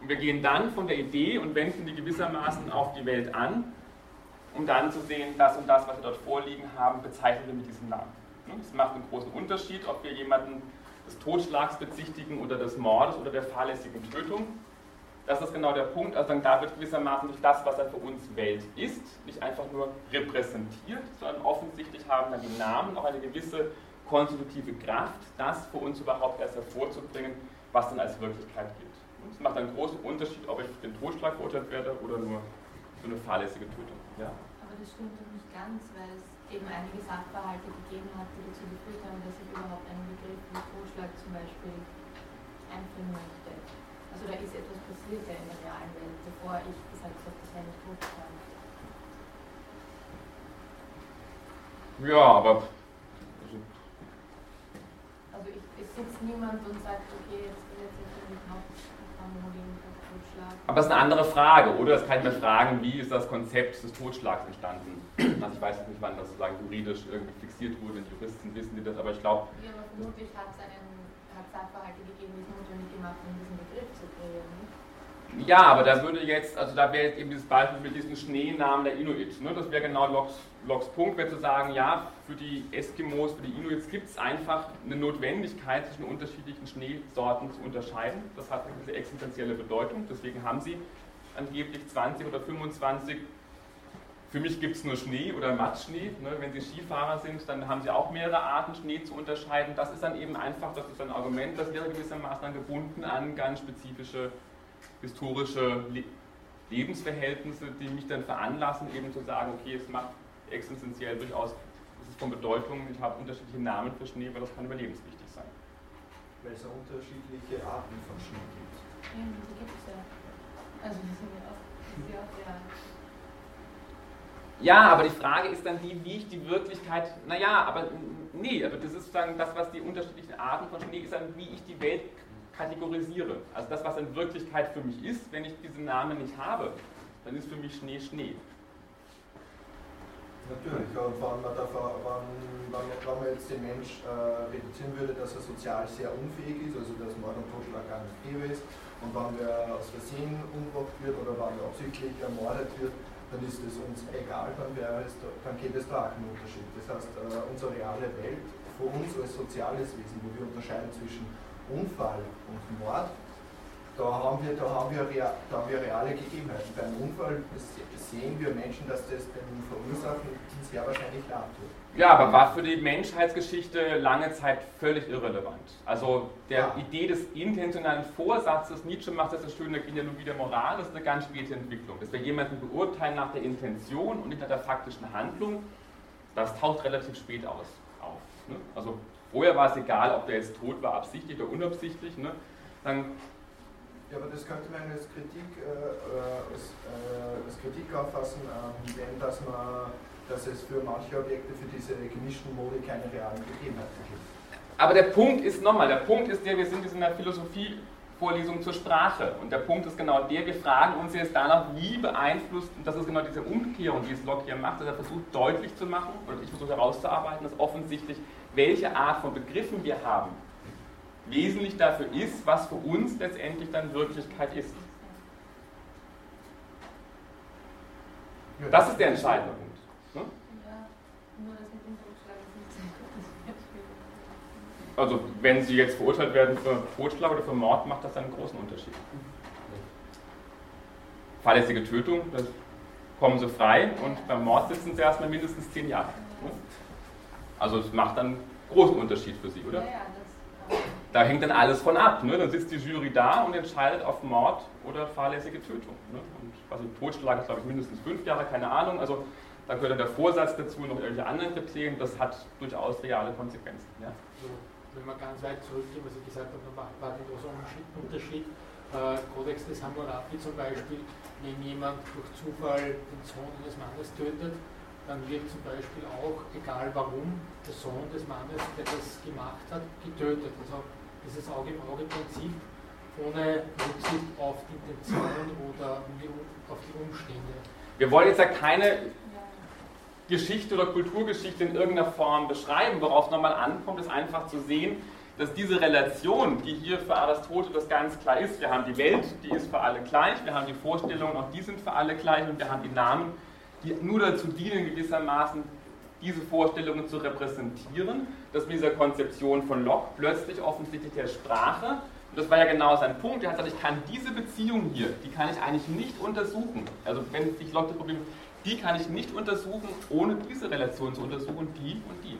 und wir gehen dann von der Idee und wenden die gewissermaßen auf die Welt an, um dann zu sehen, das und das, was wir dort vorliegen haben, bezeichnen wir mit diesem Namen. Es macht einen großen Unterschied, ob wir jemanden des Totschlags bezichtigen oder des Mordes oder der fahrlässigen Tötung. Das ist genau der Punkt. Also da wird gewissermaßen durch das, was er für uns Welt ist, nicht einfach nur repräsentiert, sondern offensichtlich haben dann die Namen auch eine gewisse konstitutive Kraft, das für uns überhaupt erst hervorzubringen, was dann als Wirklichkeit gilt. Es macht einen großen Unterschied, ob ich für den Totschlag verurteilt werde oder nur für eine fahrlässige Tötung. Ja? Aber das stimmt doch nicht ganz, weil es eben einige Sachverhalte gegeben hat, die dazu geführt haben, dass ich überhaupt einen Begriff wie Totschlag zum Beispiel einführen möchte. Also da ist etwas passiert ja in der realen Welt, bevor ich gesagt habe, das sei nicht Totschlag. Ja, aber. Also, also ich, es sitzt niemand und sagt, okay, jetzt will jetzt nicht noch aber das ist eine andere Frage, oder? Das kann ich mir fragen, wie ist das Konzept des Totschlags entstanden? Also ich weiß nicht, wann das sozusagen juridisch irgendwie fixiert wurde, die Juristen wissen die das, aber ich glaube... Ja, aber vermutlich hat es Sachverhalte gegeben, die es notwendig gemacht um diesen Begriff zu kreieren. Ja, aber da würde jetzt, also da wäre jetzt eben dieses Beispiel mit diesem Schneenamen der Inuit. Ne? Das wäre genau Locks, Locks Punkt, wäre zu sagen, ja, für die Eskimos, für die Inuits gibt es einfach eine Notwendigkeit, zwischen unterschiedlichen Schneesorten zu unterscheiden. Das hat eine existenzielle Bedeutung, deswegen haben sie angeblich 20 oder 25. Für mich gibt es nur Schnee oder Mattschnee. Ne? Wenn Sie Skifahrer sind, dann haben Sie auch mehrere Arten Schnee zu unterscheiden. Das ist dann eben einfach, das ist ein Argument, das wäre gewissermaßen dann gebunden an ganz spezifische historische Le Lebensverhältnisse, die mich dann veranlassen, eben zu sagen, okay, es macht existenziell durchaus, es ist von Bedeutung, ich habe unterschiedliche Namen für Schnee, weil das kann überlebenswichtig sein. Weil es ja unterschiedliche Arten von Schnee gibt. Ja, die gibt es ja. Also die sind ja auch, die ja auch real. Ja, aber die Frage ist dann die, wie ich die Wirklichkeit, naja, aber nee, aber das ist sozusagen das, was die unterschiedlichen Arten von Schnee ist, dann, wie ich die Welt kategorisiere. Also das, was in Wirklichkeit für mich ist, wenn ich diesen Namen nicht habe, dann ist für mich Schnee Schnee. Natürlich, und wenn man, davon, wenn, wenn, wenn man jetzt den Mensch äh, reduzieren würde, dass er sozial sehr unfähig ist, also dass Mord und Totschlag gar nicht gäbe ist, und wenn wer aus Versehen umgebracht wird oder wenn er absichtlich ermordet wird, dann ist es uns egal, dann, es, dann geht es da auch einen Unterschied. Das heißt, äh, unsere reale Welt für uns als soziales Wesen, wo wir unterscheiden zwischen Unfall und Mord, da haben wir, da haben wir, da haben wir reale Gegebenheiten. Beim Unfall sehen wir Menschen, dass das den Verursachen sehr wahrscheinlich tut. Ja, aber war für die Menschheitsgeschichte lange Zeit völlig irrelevant. Also der ja. Idee des intentionalen Vorsatzes, Nietzsche macht das so schön in der Genealogie der Moral, das ist eine ganz späte Entwicklung. Dass wir jemanden beurteilen nach der Intention und nicht nach der faktischen Handlung, das taucht relativ spät aus, auf. Ne? Also vorher war es egal, ob der jetzt tot war, absichtlich oder unabsichtlich. Ne? Dann ja, aber das könnte man als Kritik, äh, äh als, äh, als, Kritik auffassen, ähm, denn dass, man, dass es für manche Objekte, für diese gemischten Mode keine realen Gegebenheiten gibt. Aber der Punkt ist nochmal, der Punkt ist der, wir sind jetzt in der Philosophie-Vorlesung zur Sprache. Und der Punkt ist genau der, wir fragen uns jetzt danach, wie beeinflusst, und das ist genau diese Umkehrung, die es Locke hier macht, dass er versucht deutlich zu machen, oder ich versuche herauszuarbeiten, dass offensichtlich, welche Art von Begriffen wir haben, wesentlich dafür ist, was für uns letztendlich dann Wirklichkeit ist. Das ist der entscheidende Punkt. Ne? Also wenn Sie jetzt verurteilt werden für Totschlag oder für Mord, macht das einen großen Unterschied. Fahrlässige Tötung, da kommen Sie frei und beim Mord sitzen Sie erstmal mindestens zehn Jahre. Ne? Also es macht dann einen großen Unterschied für Sie, oder? Ja, ja, da hängt dann alles von ab. Ne? Dann sitzt die Jury da und entscheidet auf Mord oder fahrlässige Tötung. Ne? Und also Totschlag ist, glaube ich, mindestens fünf Jahre, keine Ahnung. Also da gehört dann der Vorsatz dazu, noch irgendwelche anderen Kriterien. Das hat durchaus reale Konsequenzen. Ja? Also, wenn man ganz weit zurückgeht, was ich gesagt habe, war ein großer Unterschied. Äh, Kodex des Hammurabi zum Beispiel, wenn jemand durch Zufall den Sohn eines Mannes tötet, dann wird zum Beispiel auch, egal warum, der Sohn des Mannes, der das gemacht hat, getötet. Also dieses Auge-im-Auge-Prinzip ohne Rücksicht auf die Intention oder auf die Umstände. Wir wollen jetzt ja keine Geschichte oder Kulturgeschichte in irgendeiner Form beschreiben. Worauf nochmal ankommt, ist einfach zu sehen, dass diese Relation, die hier für Aristoteles ganz klar ist, wir haben die Welt, die ist für alle gleich, wir haben die Vorstellungen, auch die sind für alle gleich und wir haben die Namen, die nur dazu dienen, gewissermaßen diese Vorstellungen zu repräsentieren, dass mit dieser Konzeption von Locke plötzlich offensichtlich der Sprache, und das war ja genau sein Punkt, er hat gesagt, ich kann diese Beziehung hier, die kann ich eigentlich nicht untersuchen. Also wenn sich Locke das Problem, die kann ich nicht untersuchen, ohne diese Relation zu untersuchen, die und die.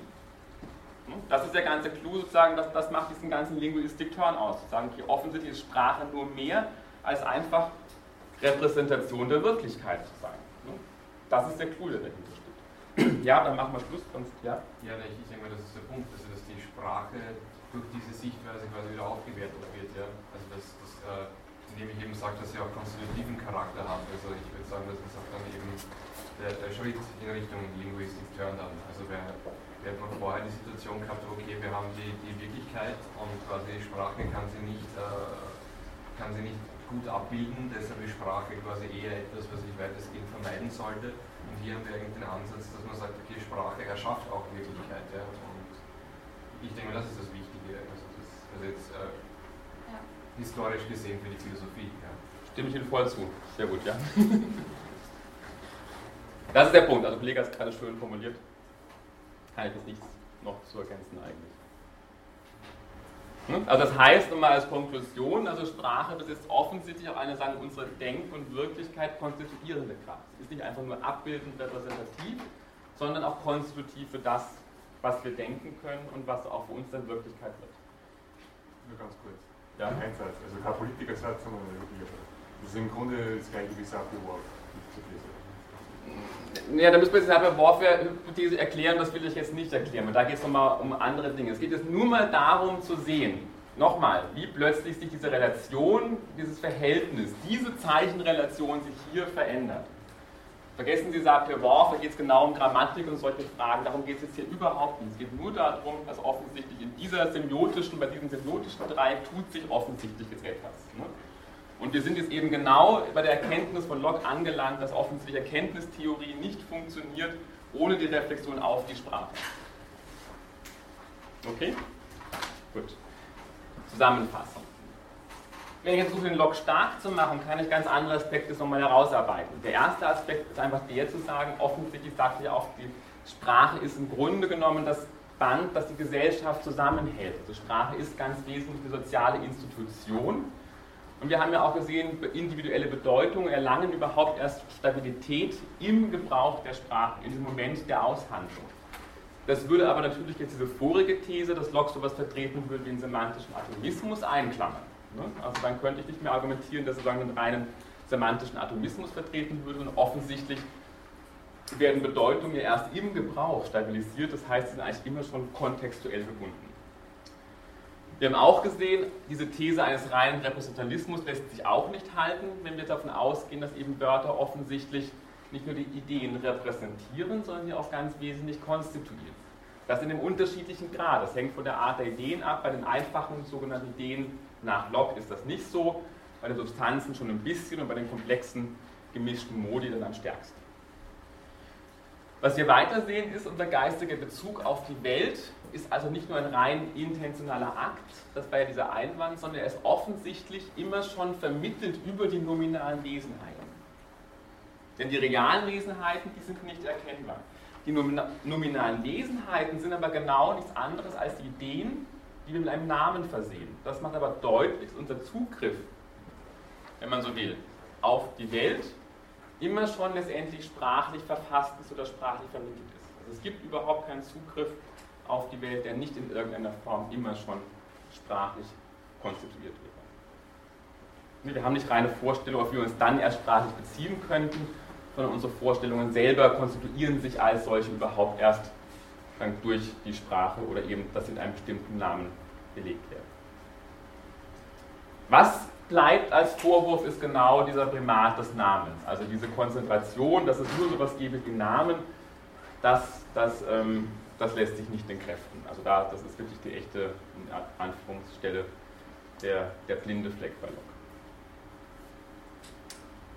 Das ist der ganze Clou sozusagen, das, das macht diesen ganzen Linguistik-Turn aus. Sagen, okay, offensichtlich ist Sprache nur mehr als einfach Repräsentation der Wirklichkeit zu sein. Das ist der Clou, dahinter ja, dann machen wir Schluss, sonst, ja? Ja, ich, denke mal, das ist der Punkt, also dass die Sprache durch diese Sichtweise quasi wieder aufgewertet wird, ja. Also dass, dass äh, indem ich eben sage, dass sie auch konstitutiven Charakter hat. Also ich würde sagen, das auch dann eben der, der Schritt in Richtung Linguistik turn dann. Also wer, wer vorher die Situation gehabt, okay, wir haben die, die Wirklichkeit und quasi die Sprache kann sie nicht, äh, kann sie nicht gut abbilden, deshalb ist Sprache quasi eher etwas, was ich weitestgehend vermeiden sollte und hier haben wir eigentlich den Ansatz, dass man sagt, okay, Sprache erschafft auch Wirklichkeit. Ja? Und ich denke, das ist das Wichtige, also, das, also jetzt äh, ja. historisch gesehen für die Philosophie. Ja. Stimme ich Ihnen voll zu. Sehr gut, ja. das ist der Punkt. Also hat es gerade schön formuliert. Kann ich jetzt nichts noch zu ergänzen eigentlich. Hm? Also das heißt nochmal als Konklusion, also Sprache besitzt offensichtlich auch eine, sagen unsere Denk- und Wirklichkeit konstituierende Kraft. Sie ist nicht einfach nur abbildend repräsentativ, sondern auch konstitutiv für das, was wir denken können und was auch für uns dann Wirklichkeit wird. Nur ganz kurz. Ja. Ein Satz, also kein Politikersatz, sondern ein wirklicher. Das ist im Grunde das gleiche wie Sapir Whorf. Ja, da müssen wir jetzt halt Warfare-Hypothese erklären, das will ich jetzt nicht erklären, weil da geht es nochmal um andere Dinge. Es geht jetzt nur mal darum zu sehen, nochmal, wie plötzlich sich diese Relation, dieses Verhältnis, diese Zeichenrelation sich hier verändert. Vergessen Sie Sapir-Whorf, da geht es genau um Grammatik und solche Fragen. Darum geht es jetzt hier überhaupt nicht. Es geht nur darum, dass offensichtlich in dieser semiotischen, bei diesem semiotischen Dreieck tut sich offensichtlich jetzt etwas. Ne? Und wir sind jetzt eben genau bei der Erkenntnis von Locke angelangt, dass offensichtlich Erkenntnistheorie nicht funktioniert ohne die Reflexion auf die Sprache. Okay? Gut. Zusammenfassung. Wenn ich jetzt versuche, den Log stark zu machen, kann ich ganz andere Aspekte nochmal herausarbeiten. Der erste Aspekt ist einfach der zu sagen, offensichtlich sagt ja auch, die Sprache ist im Grunde genommen das Band, das die Gesellschaft zusammenhält. Also Sprache ist ganz wesentlich eine soziale Institution. Und wir haben ja auch gesehen, individuelle Bedeutungen erlangen überhaupt erst Stabilität im Gebrauch der Sprache, in dem Moment der Aushandlung. Das würde aber natürlich jetzt diese vorige These, dass Locke sowas vertreten würde einen semantischen Atomismus, einklammern. Ne? Also dann könnte ich nicht mehr argumentieren, dass sozusagen einen reinen semantischen Atomismus vertreten würde und offensichtlich werden Bedeutungen ja erst im Gebrauch stabilisiert, das heißt, sie sind eigentlich immer schon kontextuell gebunden. Wir haben auch gesehen, diese These eines reinen Repräsentalismus lässt sich auch nicht halten, wenn wir davon ausgehen, dass eben Wörter offensichtlich nicht nur die Ideen repräsentieren, sondern sie auch ganz wesentlich konstituieren. Das in einem unterschiedlichen Grad. Das hängt von der Art der Ideen ab. Bei den einfachen sogenannten Ideen nach Locke ist das nicht so, bei den Substanzen schon ein bisschen und bei den komplexen gemischten Modi dann am stärksten. Was wir weiter sehen, ist, unser geistiger Bezug auf die Welt ist also nicht nur ein rein intentionaler Akt, das war ja dieser Einwand, sondern er ist offensichtlich immer schon vermittelt über die nominalen Wesenheiten. Denn die realen Wesenheiten, die sind nicht erkennbar. Die nominalen Wesenheiten sind aber genau nichts anderes als die Ideen, die wir mit einem Namen versehen. Das macht aber deutlich, dass unser Zugriff, wenn man so will, auf die Welt immer schon letztendlich sprachlich verfasst ist oder sprachlich vermittelt ist. Also es gibt überhaupt keinen Zugriff auf die Welt, der nicht in irgendeiner Form immer schon sprachlich konstituiert wird. Wir haben nicht reine Vorstellungen, auf die wir uns dann erst sprachlich beziehen könnten, sondern unsere Vorstellungen selber konstituieren sich als solche überhaupt erst durch die Sprache oder eben, dass sie in einem bestimmten Namen belegt werden. Was bleibt als Vorwurf, ist genau dieser Primat des Namens, also diese Konzentration, dass es nur so etwas gibt wie Namen, das, das, ähm, das lässt sich nicht entkräften. Also da, das ist wirklich die echte Anführungsstelle der, der blinde Fleck bei Locke.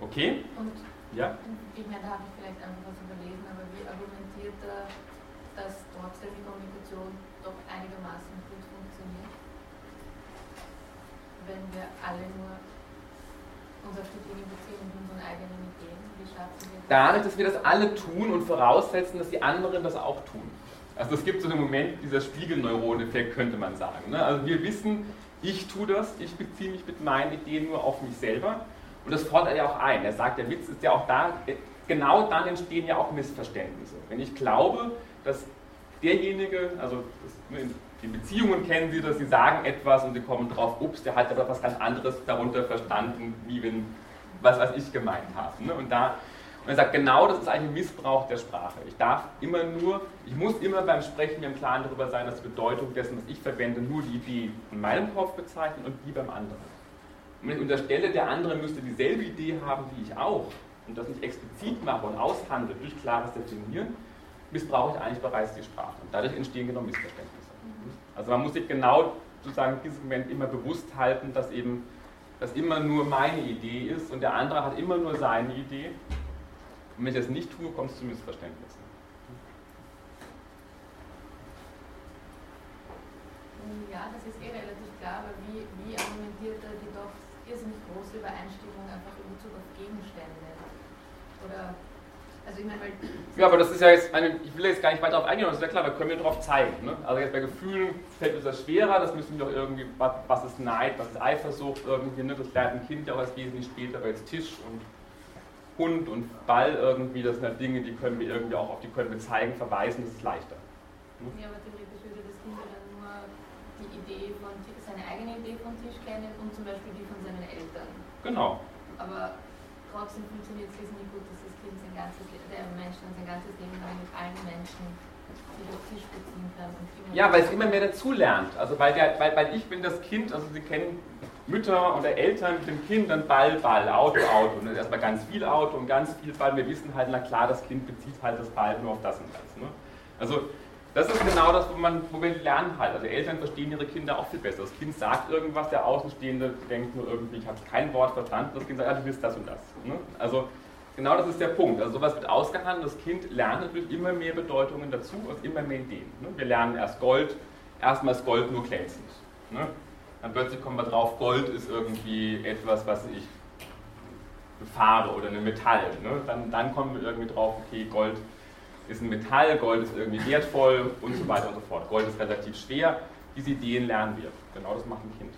Okay? Und ja? ich meine, da habe ich vielleicht einfach was überlesen, aber wie argumentiert er dass trotzdem die Kommunikation doch einigermaßen gut funktioniert, wenn wir alle nur uns auf die Dinge beziehen und unseren eigenen Ideen. Wie schaffen wir das? Dadurch, dass wir das alle tun und voraussetzen, dass die anderen das auch tun. Also es gibt so einen Moment, dieser Spiegelneuroneffekt könnte man sagen. Ne? Also wir wissen, ich tue das, ich beziehe mich mit meinen Ideen nur auf mich selber. Und das fordert er ja auch ein. Er sagt, der Witz ist ja auch da, genau dann entstehen ja auch Missverständnisse. Wenn ich glaube, dass derjenige, also das, in Beziehungen kennen Sie das, Sie sagen etwas und Sie kommen drauf, ups, der hat aber was ganz anderes darunter verstanden, wie wenn, was als ich gemeint habe. Ne? Und, da, und er sagt, genau das ist eigentlich ein Missbrauch der Sprache. Ich darf immer nur, ich muss immer beim Sprechen im Klaren darüber sein, dass die Bedeutung dessen, was ich verwende, nur die, die in meinem Kopf bezeichnen und die beim anderen. Und wenn ich unterstelle, der andere müsste dieselbe Idee haben wie ich auch und das nicht explizit mache und aushandle durch klares Definieren, missbrauche ich eigentlich bereits die Sprache. Und dadurch entstehen genau Missverständnisse. Also man muss sich genau sozusagen in diesem Moment immer bewusst halten, dass eben das immer nur meine Idee ist und der andere hat immer nur seine Idee. Und wenn ich das nicht tue, kommt es zu Missverständnissen. Ja, das ist eh relativ klar, aber wie, wie argumentiert er die doch irrsinnig große Übereinstimmung einfach in Bezug auf Gegenstände? Oder also ich meine, weil ja, aber das ist ja jetzt, eine, ich will jetzt gar nicht weiter darauf eingehen, aber das ist ja klar, da können wir drauf zeigen. Ne? Also jetzt bei Gefühlen fällt uns das schwerer, das müssen wir doch irgendwie, was, was ist Neid, was ist Eifersucht, irgendwie, ne? das lernt ein Kind ja auch als wesentlich später, aber jetzt Tisch und Hund und Ball irgendwie, das sind halt Dinge, die können wir irgendwie auch auf die können wir zeigen, verweisen, das ist leichter. Hm? Ja, aber theoretisch würde das Kind dann nur die Idee von, seine eigene Idee von Tisch kennen und zum Beispiel die von seinen Eltern. Genau. Aber trotzdem funktioniert es nicht gut, dass das Kind sein ganzes der Mensch dann sein ganzes Leben lang mit allen Menschen sich auf Tisch beziehen kann. ja, weil es immer mehr dazu lernt. Also weil, der, weil, weil ich bin das Kind, also Sie kennen Mütter oder Eltern mit dem Kind dann Ball, Ball, Auto, Auto. Und dann erstmal ganz viel Auto und ganz viel Ball. Wir wissen halt, na klar, das Kind bezieht halt das Ball nur auf das und das. Ne? Also das ist genau das, wo, man, wo wir lernen halt. Also Eltern verstehen ihre Kinder auch viel besser. Das Kind sagt irgendwas, der Außenstehende denkt nur irgendwie, ich habe kein Wort verstanden. Das Kind sagt, ja, du bist das und das. Ne? Also genau das ist der Punkt. Also sowas wird ausgehandelt. Das Kind lernt natürlich immer mehr Bedeutungen dazu und immer mehr Ideen. Ne? Wir lernen erst Gold. Erstmal ist Gold nur glänzend. Ne? Dann plötzlich kommen wir drauf, Gold ist irgendwie etwas, was ich Farbe oder eine Metall. Ne? Dann, dann kommen wir irgendwie drauf, okay, Gold ist ein Metall, Gold ist irgendwie wertvoll und so weiter und so fort. Gold ist relativ schwer. Diese Ideen lernen wir. Genau das macht ein Kind.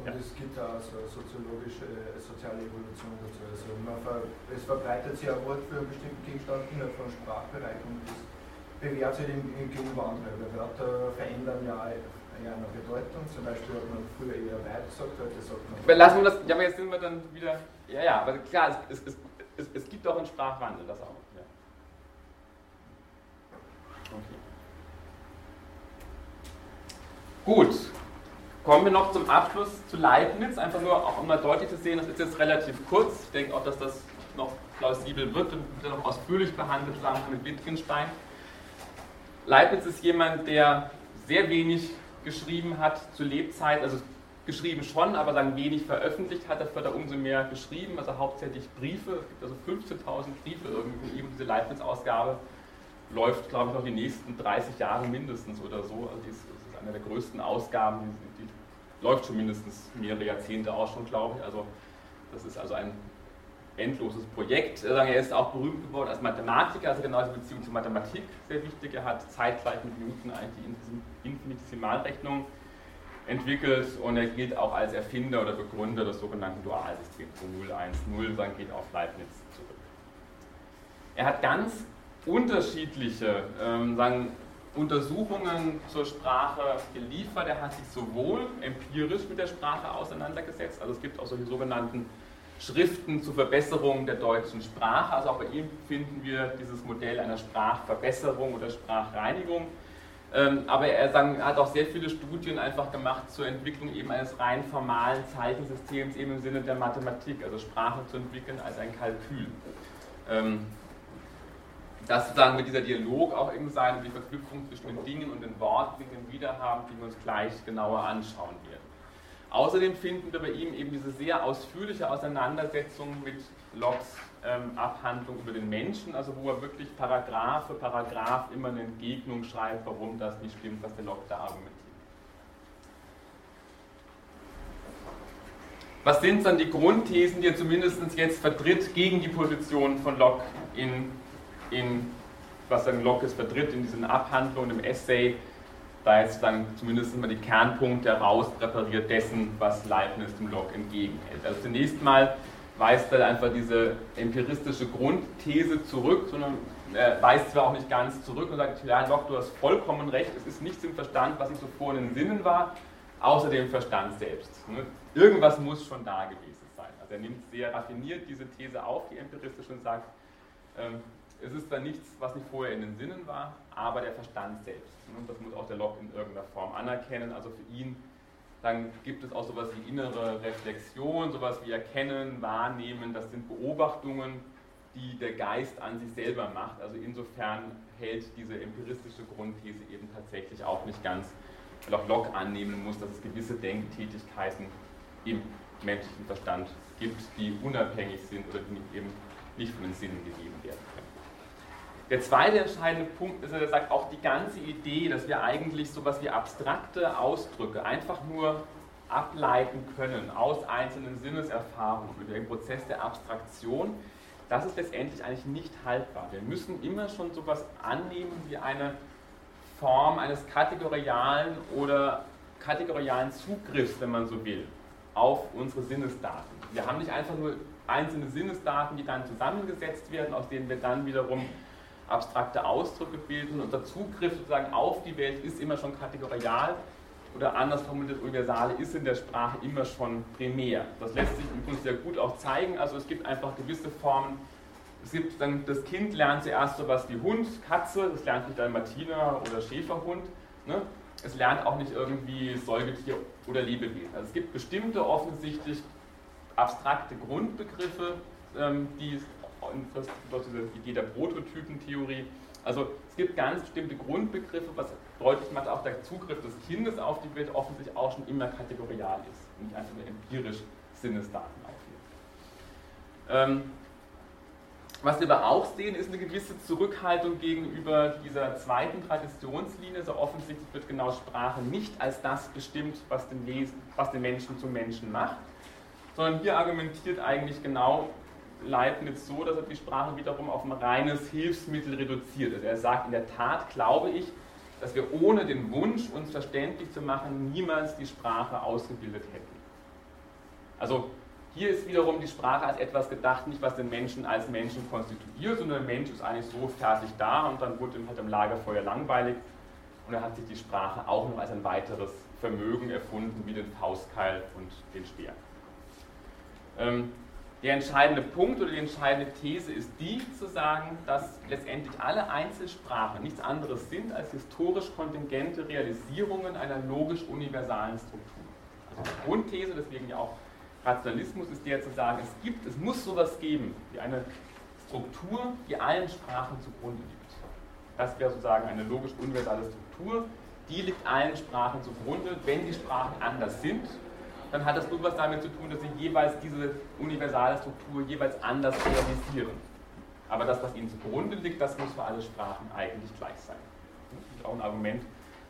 Und ja. es gibt da so soziologische, soziale Evolution dazu. Also ver, es verbreitet sich ein Wort für einen bestimmten Gegenstand innerhalb von Sprachbereich und das bewährt sich im, im gegenüber anderen. Wörter verändern ja ja eine Bedeutung. Zum Beispiel hat man früher eher weit gesagt, heute sagt man. Aber lassen wir das, ja, aber jetzt sind wir dann wieder. Ja, ja, aber klar, es, es, es, es gibt auch einen Sprachwandel, das auch. Okay. Gut, kommen wir noch zum Abschluss zu Leibniz, einfach nur auch um mal deutlich zu sehen, das ist jetzt relativ kurz. Ich denke auch, dass das noch plausibel wird und wird noch ausführlich behandelt zusammen mit Wittgenstein. Leibniz ist jemand, der sehr wenig geschrieben hat zu Lebzeit, also geschrieben schon, aber dann wenig veröffentlicht hat, dafür hat er umso mehr geschrieben, also hauptsächlich Briefe, es gibt also 15.000 Briefe irgendwie, eben diese Leibniz-Ausgabe läuft, glaube ich, noch die nächsten 30 Jahre mindestens oder so. Also das ist eine der größten Ausgaben, die, die läuft schon mindestens mehrere Jahrzehnte auch schon, glaube ich. Also das ist also ein endloses Projekt. Er ist auch berühmt geworden als Mathematiker, also genau diese Beziehung zur Mathematik sehr wichtig. Er hat zeitgleich mit Newton eigentlich die Infinitesimalrechnung entwickelt und er gilt auch als Erfinder oder Begründer des sogenannten Dualsystems, so 0, 1, 0, dann geht auf Leibniz zurück. Er hat ganz unterschiedliche ähm, sagen, Untersuchungen zur Sprache geliefert. Er hat sich sowohl empirisch mit der Sprache auseinandergesetzt, also es gibt auch solche sogenannten Schriften zur Verbesserung der deutschen Sprache. Also auch bei ihm finden wir dieses Modell einer Sprachverbesserung oder Sprachreinigung. Ähm, aber er hat auch sehr viele Studien einfach gemacht zur Entwicklung eben eines rein formalen Zeichensystems, eben im Sinne der Mathematik, also Sprache zu entwickeln als ein Kalkül. Ähm, dass sozusagen mit dieser Dialog auch eben sein, die Verknüpfung zwischen den Dingen und den Worten, die wir wieder haben, die wir uns gleich genauer anschauen werden. Außerdem finden wir bei ihm eben diese sehr ausführliche Auseinandersetzung mit Locks ähm, Abhandlung über den Menschen, also wo er wirklich Paragraph für Paragraph immer eine Entgegnung schreibt, warum das nicht stimmt, was der Locke da argumentiert. Was sind dann die Grundthesen, die er zumindest jetzt vertritt gegen die Position von Locke in in, was dann Locke vertritt, in diesen Abhandlungen, im Essay, da jetzt dann zumindest mal die Kernpunkte heraus präpariert dessen, was Leibniz dem Locke entgegenhält. Also zunächst mal weist er einfach diese empiristische Grundthese zurück, sondern er weist zwar auch nicht ganz zurück und sagt, ja, Locke, du hast vollkommen recht, es ist nichts im Verstand, was nicht zuvor in den Sinnen war, außer dem Verstand selbst. Ne? Irgendwas muss schon da gewesen sein. Also er nimmt sehr raffiniert diese These auf, die empiristische, und sagt, ähm, es ist dann nichts, was nicht vorher in den Sinnen war, aber der Verstand selbst. Und das muss auch der Locke in irgendeiner Form anerkennen. Also für ihn dann gibt es auch sowas wie innere Reflexion, sowas wie Erkennen, Wahrnehmen. Das sind Beobachtungen, die der Geist an sich selber macht. Also insofern hält diese empiristische Grundthese eben tatsächlich auch nicht ganz, weil auch Locke annehmen muss, dass es gewisse Denktätigkeiten im menschlichen Verstand gibt, die unabhängig sind oder die eben nicht von den Sinnen gegeben werden. Der zweite entscheidende Punkt ist, er sagt, auch die ganze Idee, dass wir eigentlich so etwas wie abstrakte Ausdrücke einfach nur ableiten können aus einzelnen Sinneserfahrungen über den Prozess der Abstraktion, das ist letztendlich eigentlich nicht haltbar. Wir müssen immer schon so etwas annehmen wie eine Form eines kategorialen oder kategorialen Zugriffs, wenn man so will, auf unsere Sinnesdaten. Wir haben nicht einfach nur einzelne Sinnesdaten, die dann zusammengesetzt werden, aus denen wir dann wiederum abstrakte Ausdrücke bilden. Unser Zugriff sozusagen auf die Welt ist immer schon kategorial oder anders formuliert, Universale ist in der Sprache immer schon primär. Das lässt sich übrigens sehr gut auch zeigen. Also es gibt einfach gewisse Formen. Es gibt dann, das Kind lernt zuerst so was wie Hund, Katze, das lernt nicht Dalmatiner oder Schäferhund. Ne? es lernt auch nicht irgendwie Säugetier oder Lebewesen. Also es gibt bestimmte offensichtlich abstrakte Grundbegriffe, ähm, die diese Idee der Prototypentheorie. Also es gibt ganz bestimmte Grundbegriffe, was deutlich macht, auch der Zugriff des Kindes auf die Welt offensichtlich auch schon immer kategorial ist nicht einfach nur empirisch Sinnesdaten aufnimmt. Ähm, was wir aber auch sehen, ist eine gewisse Zurückhaltung gegenüber dieser zweiten Traditionslinie. So offensichtlich wird genau Sprache nicht als das bestimmt, was den, Wesen, was den Menschen zum Menschen macht, sondern hier argumentiert eigentlich genau Leibniz so, dass er die Sprache wiederum auf ein reines Hilfsmittel reduziert. Also er sagt, in der Tat glaube ich, dass wir ohne den Wunsch, uns verständlich zu machen, niemals die Sprache ausgebildet hätten. Also hier ist wiederum die Sprache als etwas gedacht, nicht was den Menschen als Menschen konstituiert, sondern der Mensch ist eigentlich so fertig da und dann wurde ihm halt im Lagerfeuer langweilig und er hat sich die Sprache auch noch als ein weiteres Vermögen erfunden, wie den Faustkeil und den Speer. Ähm, der entscheidende Punkt oder die entscheidende These ist die, zu sagen, dass letztendlich alle Einzelsprachen nichts anderes sind als historisch kontingente Realisierungen einer logisch universalen Struktur. Also die Grundthese, deswegen ja auch Rationalismus ist der zu sagen, es gibt, es muss sowas geben, wie eine Struktur, die allen Sprachen zugrunde liegt. Das wäre sozusagen eine logisch universale Struktur, die liegt allen Sprachen zugrunde. Wenn die Sprachen anders sind, dann hat das nur was damit zu tun, dass sie jeweils diese universale Struktur jeweils anders realisieren. Aber das, was ihnen zugrunde liegt, das muss für alle Sprachen eigentlich gleich sein. Das ist auch ein Argument,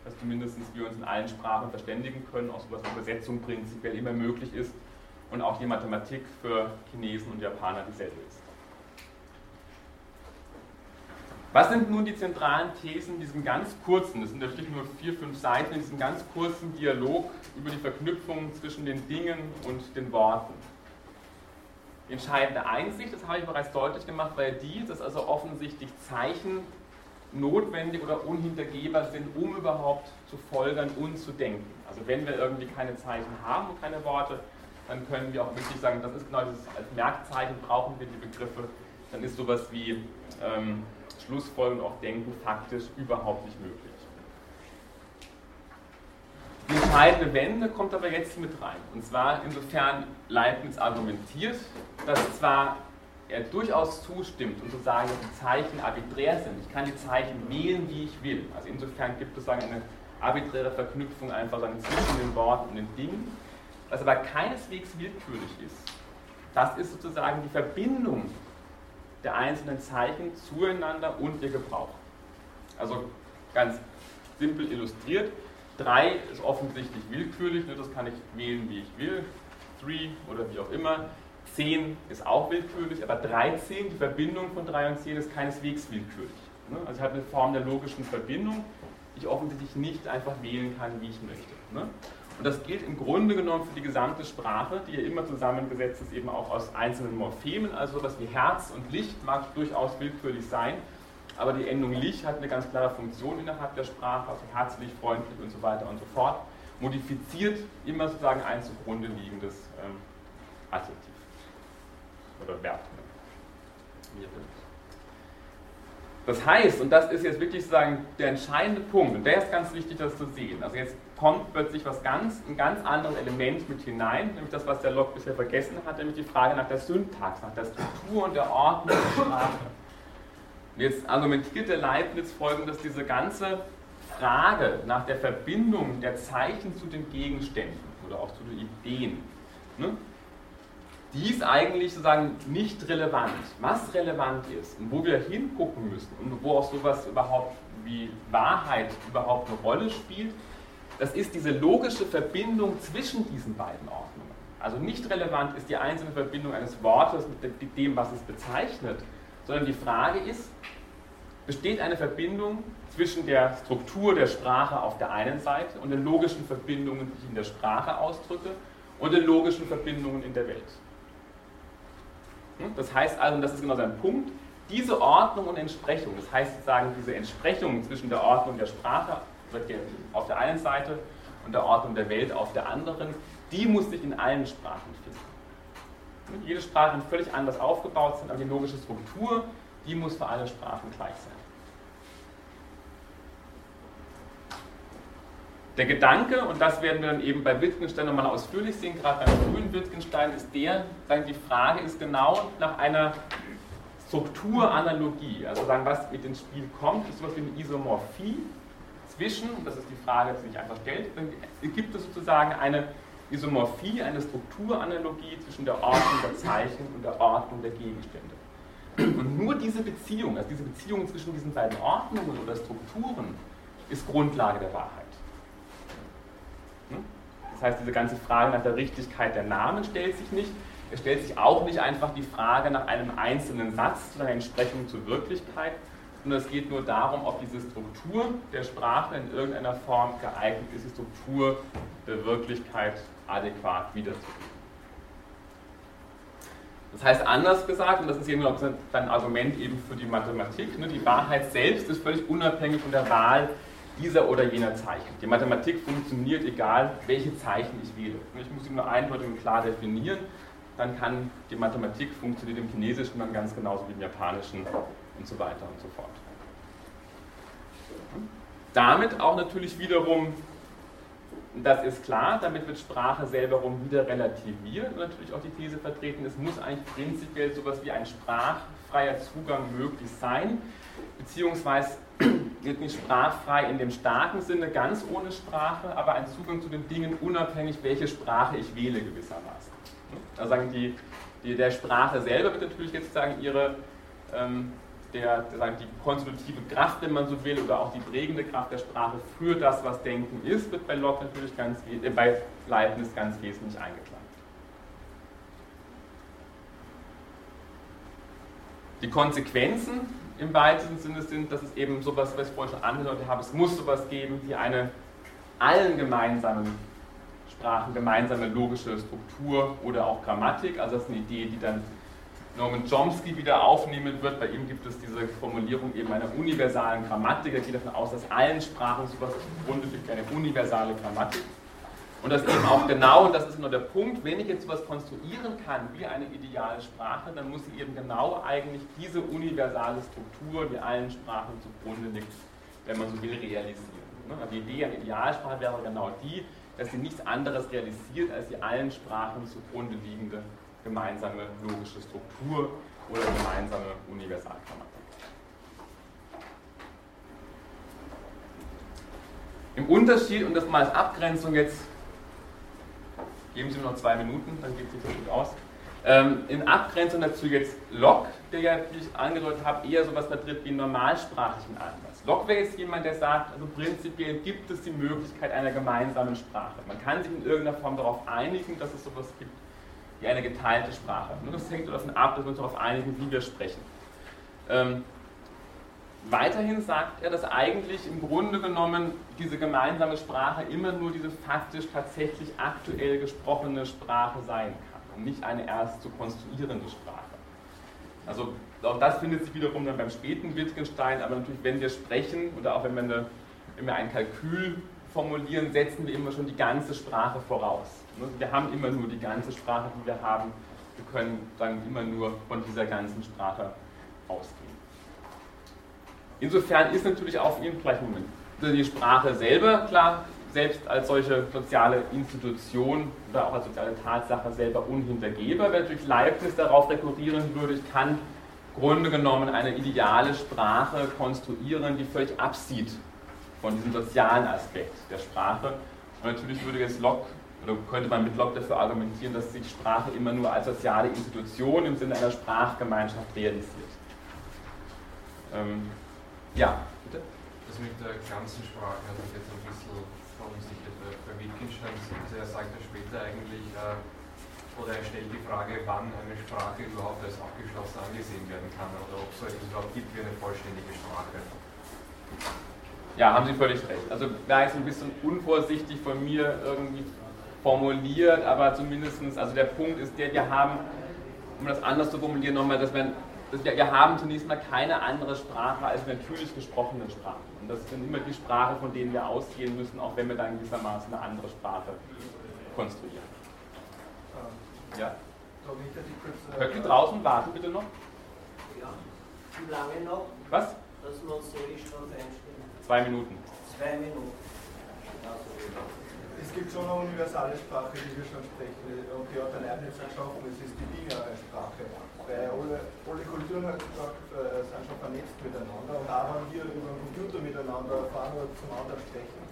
dass zumindest wir uns in allen Sprachen verständigen können, auch so was wie Übersetzung prinzipiell immer möglich ist und auch die Mathematik für Chinesen und Japaner dieselbe ist. Was sind nun die zentralen Thesen in diesem ganz kurzen, das sind natürlich nur vier, fünf Seiten, in diesem ganz kurzen Dialog über die Verknüpfung zwischen den Dingen und den Worten? Die entscheidende Einsicht, das habe ich bereits deutlich gemacht, war ja die, dass also offensichtlich Zeichen notwendig oder unhintergehbar sind, um überhaupt zu folgern und zu denken. Also wenn wir irgendwie keine Zeichen haben und keine Worte, dann können wir auch wirklich sagen, das ist genau dieses, als Merkzeichen brauchen wir die Begriffe, dann ist sowas wie ähm, Schlussfolgen und auch Denken faktisch überhaupt nicht möglich. Die entscheidende Wende kommt aber jetzt mit rein. Und zwar insofern Leibniz argumentiert, dass zwar er durchaus zustimmt und sozusagen die Zeichen arbiträr sind. Ich kann die Zeichen wählen, wie ich will. Also insofern gibt es eine arbiträre Verknüpfung einfach zwischen den Worten und den Dingen was aber keineswegs willkürlich ist. Das ist sozusagen die Verbindung der einzelnen Zeichen zueinander und ihr Gebrauch. Also ganz simpel illustriert, 3 ist offensichtlich willkürlich, ne, das kann ich wählen, wie ich will, 3 oder wie auch immer. 10 ist auch willkürlich, aber 13, die Verbindung von 3 und 10 ist keineswegs willkürlich. Ne? Also ich habe eine Form der logischen Verbindung, die ich offensichtlich nicht einfach wählen kann, wie ich möchte. Ne? Und das gilt im Grunde genommen für die gesamte Sprache, die ja immer zusammengesetzt ist, eben auch aus einzelnen Morphemen. Also etwas wie Herz und Licht mag durchaus willkürlich sein, aber die Endung Licht hat eine ganz klare Funktion innerhalb der Sprache, also herzlich, freundlich und so weiter und so fort. Modifiziert immer sozusagen ein zugrunde liegendes ähm, Adjektiv oder Verb. Das heißt, und das ist jetzt wirklich sozusagen der entscheidende Punkt, und der ist ganz wichtig, das zu sehen. Also jetzt kommt plötzlich was ganz, ein ganz anderes Element mit hinein, nämlich das, was der Locke bisher vergessen hat, nämlich die Frage nach der Syntax, nach der Struktur und der Ordnung der Sprache. Und jetzt argumentiert der Leibniz folgendes, diese ganze Frage nach der Verbindung der Zeichen zu den Gegenständen oder auch zu den Ideen, ne, die ist eigentlich sozusagen nicht relevant. Was relevant ist und wo wir hingucken müssen und wo auch sowas überhaupt wie Wahrheit überhaupt eine Rolle spielt, das ist diese logische Verbindung zwischen diesen beiden Ordnungen. Also nicht relevant ist die einzelne Verbindung eines Wortes mit dem, was es bezeichnet, sondern die Frage ist, besteht eine Verbindung zwischen der Struktur der Sprache auf der einen Seite und den logischen Verbindungen, die ich in der Sprache ausdrücke, und den logischen Verbindungen in der Welt. Hm? Das heißt also, und das ist genau sein Punkt, diese Ordnung und Entsprechung, das heißt sozusagen diese Entsprechung zwischen der Ordnung der Sprache auf der einen Seite und der Ordnung der Welt auf der anderen, die muss sich in allen Sprachen finden. Jede Sprache kann völlig anders aufgebaut sein, aber die logische Struktur, die muss für alle Sprachen gleich sein. Der Gedanke, und das werden wir dann eben bei Wittgenstein nochmal ausführlich sehen, gerade beim frühen Wittgenstein, ist der, sagen, die Frage ist genau nach einer Strukturanalogie, also sagen, was mit ins Spiel kommt, ist sowas wie eine Isomorphie zwischen, das ist die Frage, die sich einfach stellt, gibt es sozusagen eine Isomorphie, eine Strukturanalogie zwischen der Ordnung der Zeichen und der Ordnung der Gegenstände. Und nur diese Beziehung, also diese Beziehung zwischen diesen beiden Ordnungen oder Strukturen, ist Grundlage der Wahrheit. Das heißt, diese ganze Frage nach der Richtigkeit der Namen stellt sich nicht. Es stellt sich auch nicht einfach die Frage nach einem einzelnen Satz oder einer Entsprechung zur Wirklichkeit, sondern es geht nur darum, ob diese Struktur der Sprache in irgendeiner Form geeignet ist, die Struktur der Wirklichkeit adäquat wiederzugeben. Das heißt anders gesagt, und das ist eben ein Argument eben für die Mathematik, ne, die Wahrheit selbst ist völlig unabhängig von der Wahl dieser oder jener Zeichen. Die Mathematik funktioniert egal, welche Zeichen ich wähle. Ich muss sie nur eindeutig und klar definieren, dann kann die Mathematik funktioniert im Chinesischen dann ganz genauso wie im Japanischen und so weiter und so fort. Damit auch natürlich wiederum das ist klar, damit wird Sprache selber wieder relativiert und natürlich auch die These vertreten, es muss eigentlich prinzipiell so etwas wie ein sprachfreier Zugang möglich sein, beziehungsweise nicht sprachfrei in dem starken Sinne, ganz ohne Sprache, aber ein Zugang zu den Dingen unabhängig, welche Sprache ich wähle gewissermaßen. Also sagen die, die, der Sprache selber wird natürlich jetzt sagen, ihre ähm, der, der, die konstitutive Kraft, wenn man so will, oder auch die prägende Kraft der Sprache für das, was Denken ist, wird bei Locke natürlich ganz, äh, bei Leibniz ganz wesentlich eingeklagt. Die Konsequenzen im weitesten Sinne sind, dass es eben sowas, was ich vorhin schon angedeutet habe, es muss sowas geben wie eine allen gemeinsamen Sprachen gemeinsame logische Struktur oder auch Grammatik. Also das ist eine Idee, die dann Norman Chomsky wieder aufnehmen wird. Bei ihm gibt es diese Formulierung eben einer universalen Grammatik. Er geht davon aus, dass allen Sprachen sowas zugrunde liegt, eine universale Grammatik. Und das eben auch genau, und das ist nur der Punkt, wenn ich jetzt sowas konstruieren kann wie eine ideale Sprache, dann muss sie eben genau eigentlich diese universale Struktur, die allen Sprachen zugrunde liegt, wenn man so will, realisieren. Ne? Also die Idee einer Idealsprache wäre genau die, dass sie nichts anderes realisiert als die allen Sprachen zugrunde liegende gemeinsame logische Struktur oder gemeinsame Universalgrammatik. Im Unterschied, und das mal als Abgrenzung jetzt, geben Sie mir noch zwei Minuten, dann geht es sich gut aus. Ähm, in Abgrenzung dazu jetzt Locke, der ja, wie ich angedeutet habe, eher sowas vertritt wie einen normalsprachlichen Ansatz. Locke wäre jetzt jemand, der sagt, also prinzipiell gibt es die Möglichkeit einer gemeinsamen Sprache. Man kann sich in irgendeiner Form darauf einigen, dass es sowas gibt wie eine geteilte Sprache. Nur das hängt davon ab, dass wir uns darauf einigen, wie wir sprechen. Ähm, weiterhin sagt er, dass eigentlich im Grunde genommen diese gemeinsame Sprache immer nur diese faktisch tatsächlich aktuell gesprochene Sprache sein kann und nicht eine erst zu konstruierende Sprache. Also auch das findet sich wiederum dann beim späten Wittgenstein, aber natürlich, wenn wir sprechen oder auch wenn wir, eine, wenn wir ein Kalkül formulieren, setzen wir immer schon die ganze Sprache voraus. Ne? Wir haben immer nur die ganze Sprache, die wir haben. Wir können dann immer nur von dieser ganzen Sprache ausgehen. Insofern ist natürlich auch gleichen Moment die Sprache selber, klar, selbst als solche soziale Institution oder auch als soziale Tatsache selber unhintergehbar. Wenn natürlich Leibniz darauf rekurrieren würde, ich kann Grunde genommen eine ideale Sprache konstruieren, die völlig absieht von diesem sozialen Aspekt der Sprache. Und natürlich würde jetzt Locke oder könnte man mit Locke dafür argumentieren, dass sich Sprache immer nur als soziale Institution im Sinne einer Sprachgemeinschaft realisiert. Ähm, ja, bitte? Das mit der ganzen Sprache hat mich jetzt ein bisschen verunsichert. Bei Wittgenstein, also er sagt ja später eigentlich, äh, oder er stellt die Frage, wann eine Sprache überhaupt als abgeschlossen angesehen werden kann oder ob es so etwas überhaupt gibt wie eine vollständige Sprache. Ja, haben Sie völlig recht. Also wäre jetzt ein bisschen unvorsichtig von mir irgendwie formuliert, aber zumindest, also der Punkt ist der, wir haben, um das anders zu formulieren, nochmal, dass wir, dass wir, wir haben zunächst mal keine andere Sprache als natürlich gesprochene Sprachen. Und das sind immer die Sprache, von denen wir ausgehen müssen, auch wenn wir dann gewissermaßen eine andere Sprache konstruieren. Ja? Könnt ihr draußen warten, bitte noch? Ja. Wie lange noch? Was? Dass wir uns seelisch darauf einstellen. Zwei Minuten. Zwei Minuten. Es gibt schon eine universale Sprache, die wir schon sprechen, und die hat der Leibniz geschaffen, das ist die lineare Sprache. Weil alle, alle Kulturen heutzutage äh, sind schon vernetzt miteinander und auch wenn wir über den Computer miteinander fahren oder zueinander sprechen,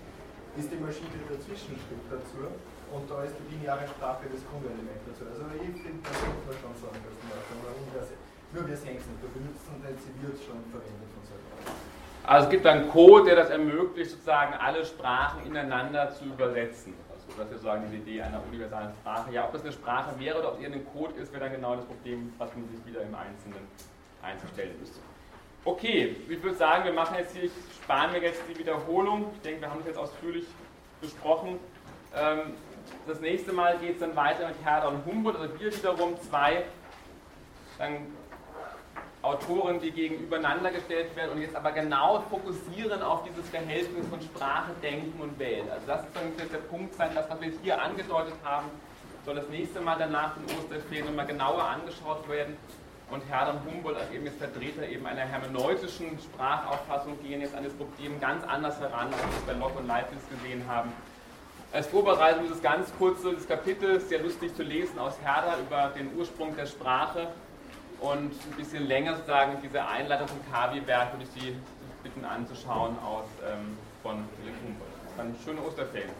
ist die Maschine der Zwischenschritt dazu und da ist die lineare Sprache das Grundelement dazu. Also ich finde, das muss man schon sagen, dass man nur wir sehen es nicht, wir benutzen den, wird schon verwendet von selber. Also es gibt einen Code, der das ermöglicht, sozusagen alle Sprachen ineinander zu übersetzen. Also das ist sozusagen die Idee einer universalen Sprache. Ja, ob das eine Sprache wäre oder ob es eher ein Code ist, wäre dann genau das Problem, was man sich wieder im Einzelnen einzustellen müsste. Okay, ich würde sagen, wir machen jetzt hier, ich sparen mir jetzt die Wiederholung. Ich denke, wir haben das jetzt ausführlich besprochen. Ähm, das nächste Mal geht es dann weiter mit Herder und Humboldt, also wir wiederum zwei dann Autoren, die gegenübereinander gestellt werden und jetzt aber genau fokussieren auf dieses Verhältnis von Sprache, Denken und Welt. Also das soll jetzt der Punkt sein, das, was wir hier angedeutet haben, soll das nächste Mal danach in Osterferien nochmal genauer angeschaut werden. Und Herder und Humboldt als eben jetzt Vertreter eben einer hermeneutischen Sprachauffassung gehen jetzt an das Problem ganz anders heran, als wir es bei Locke und Leibniz gesehen haben. Als Vorbereitung dieses ganz kurze das Kapitel, sehr lustig zu lesen aus Herder über den Ursprung der Sprache und ein bisschen länger sozusagen diese Einleitung zum Kavi-Werk würde ich Sie bitten anzuschauen aus ähm, von Philipp Humboldt. Dann schöne Osterferien.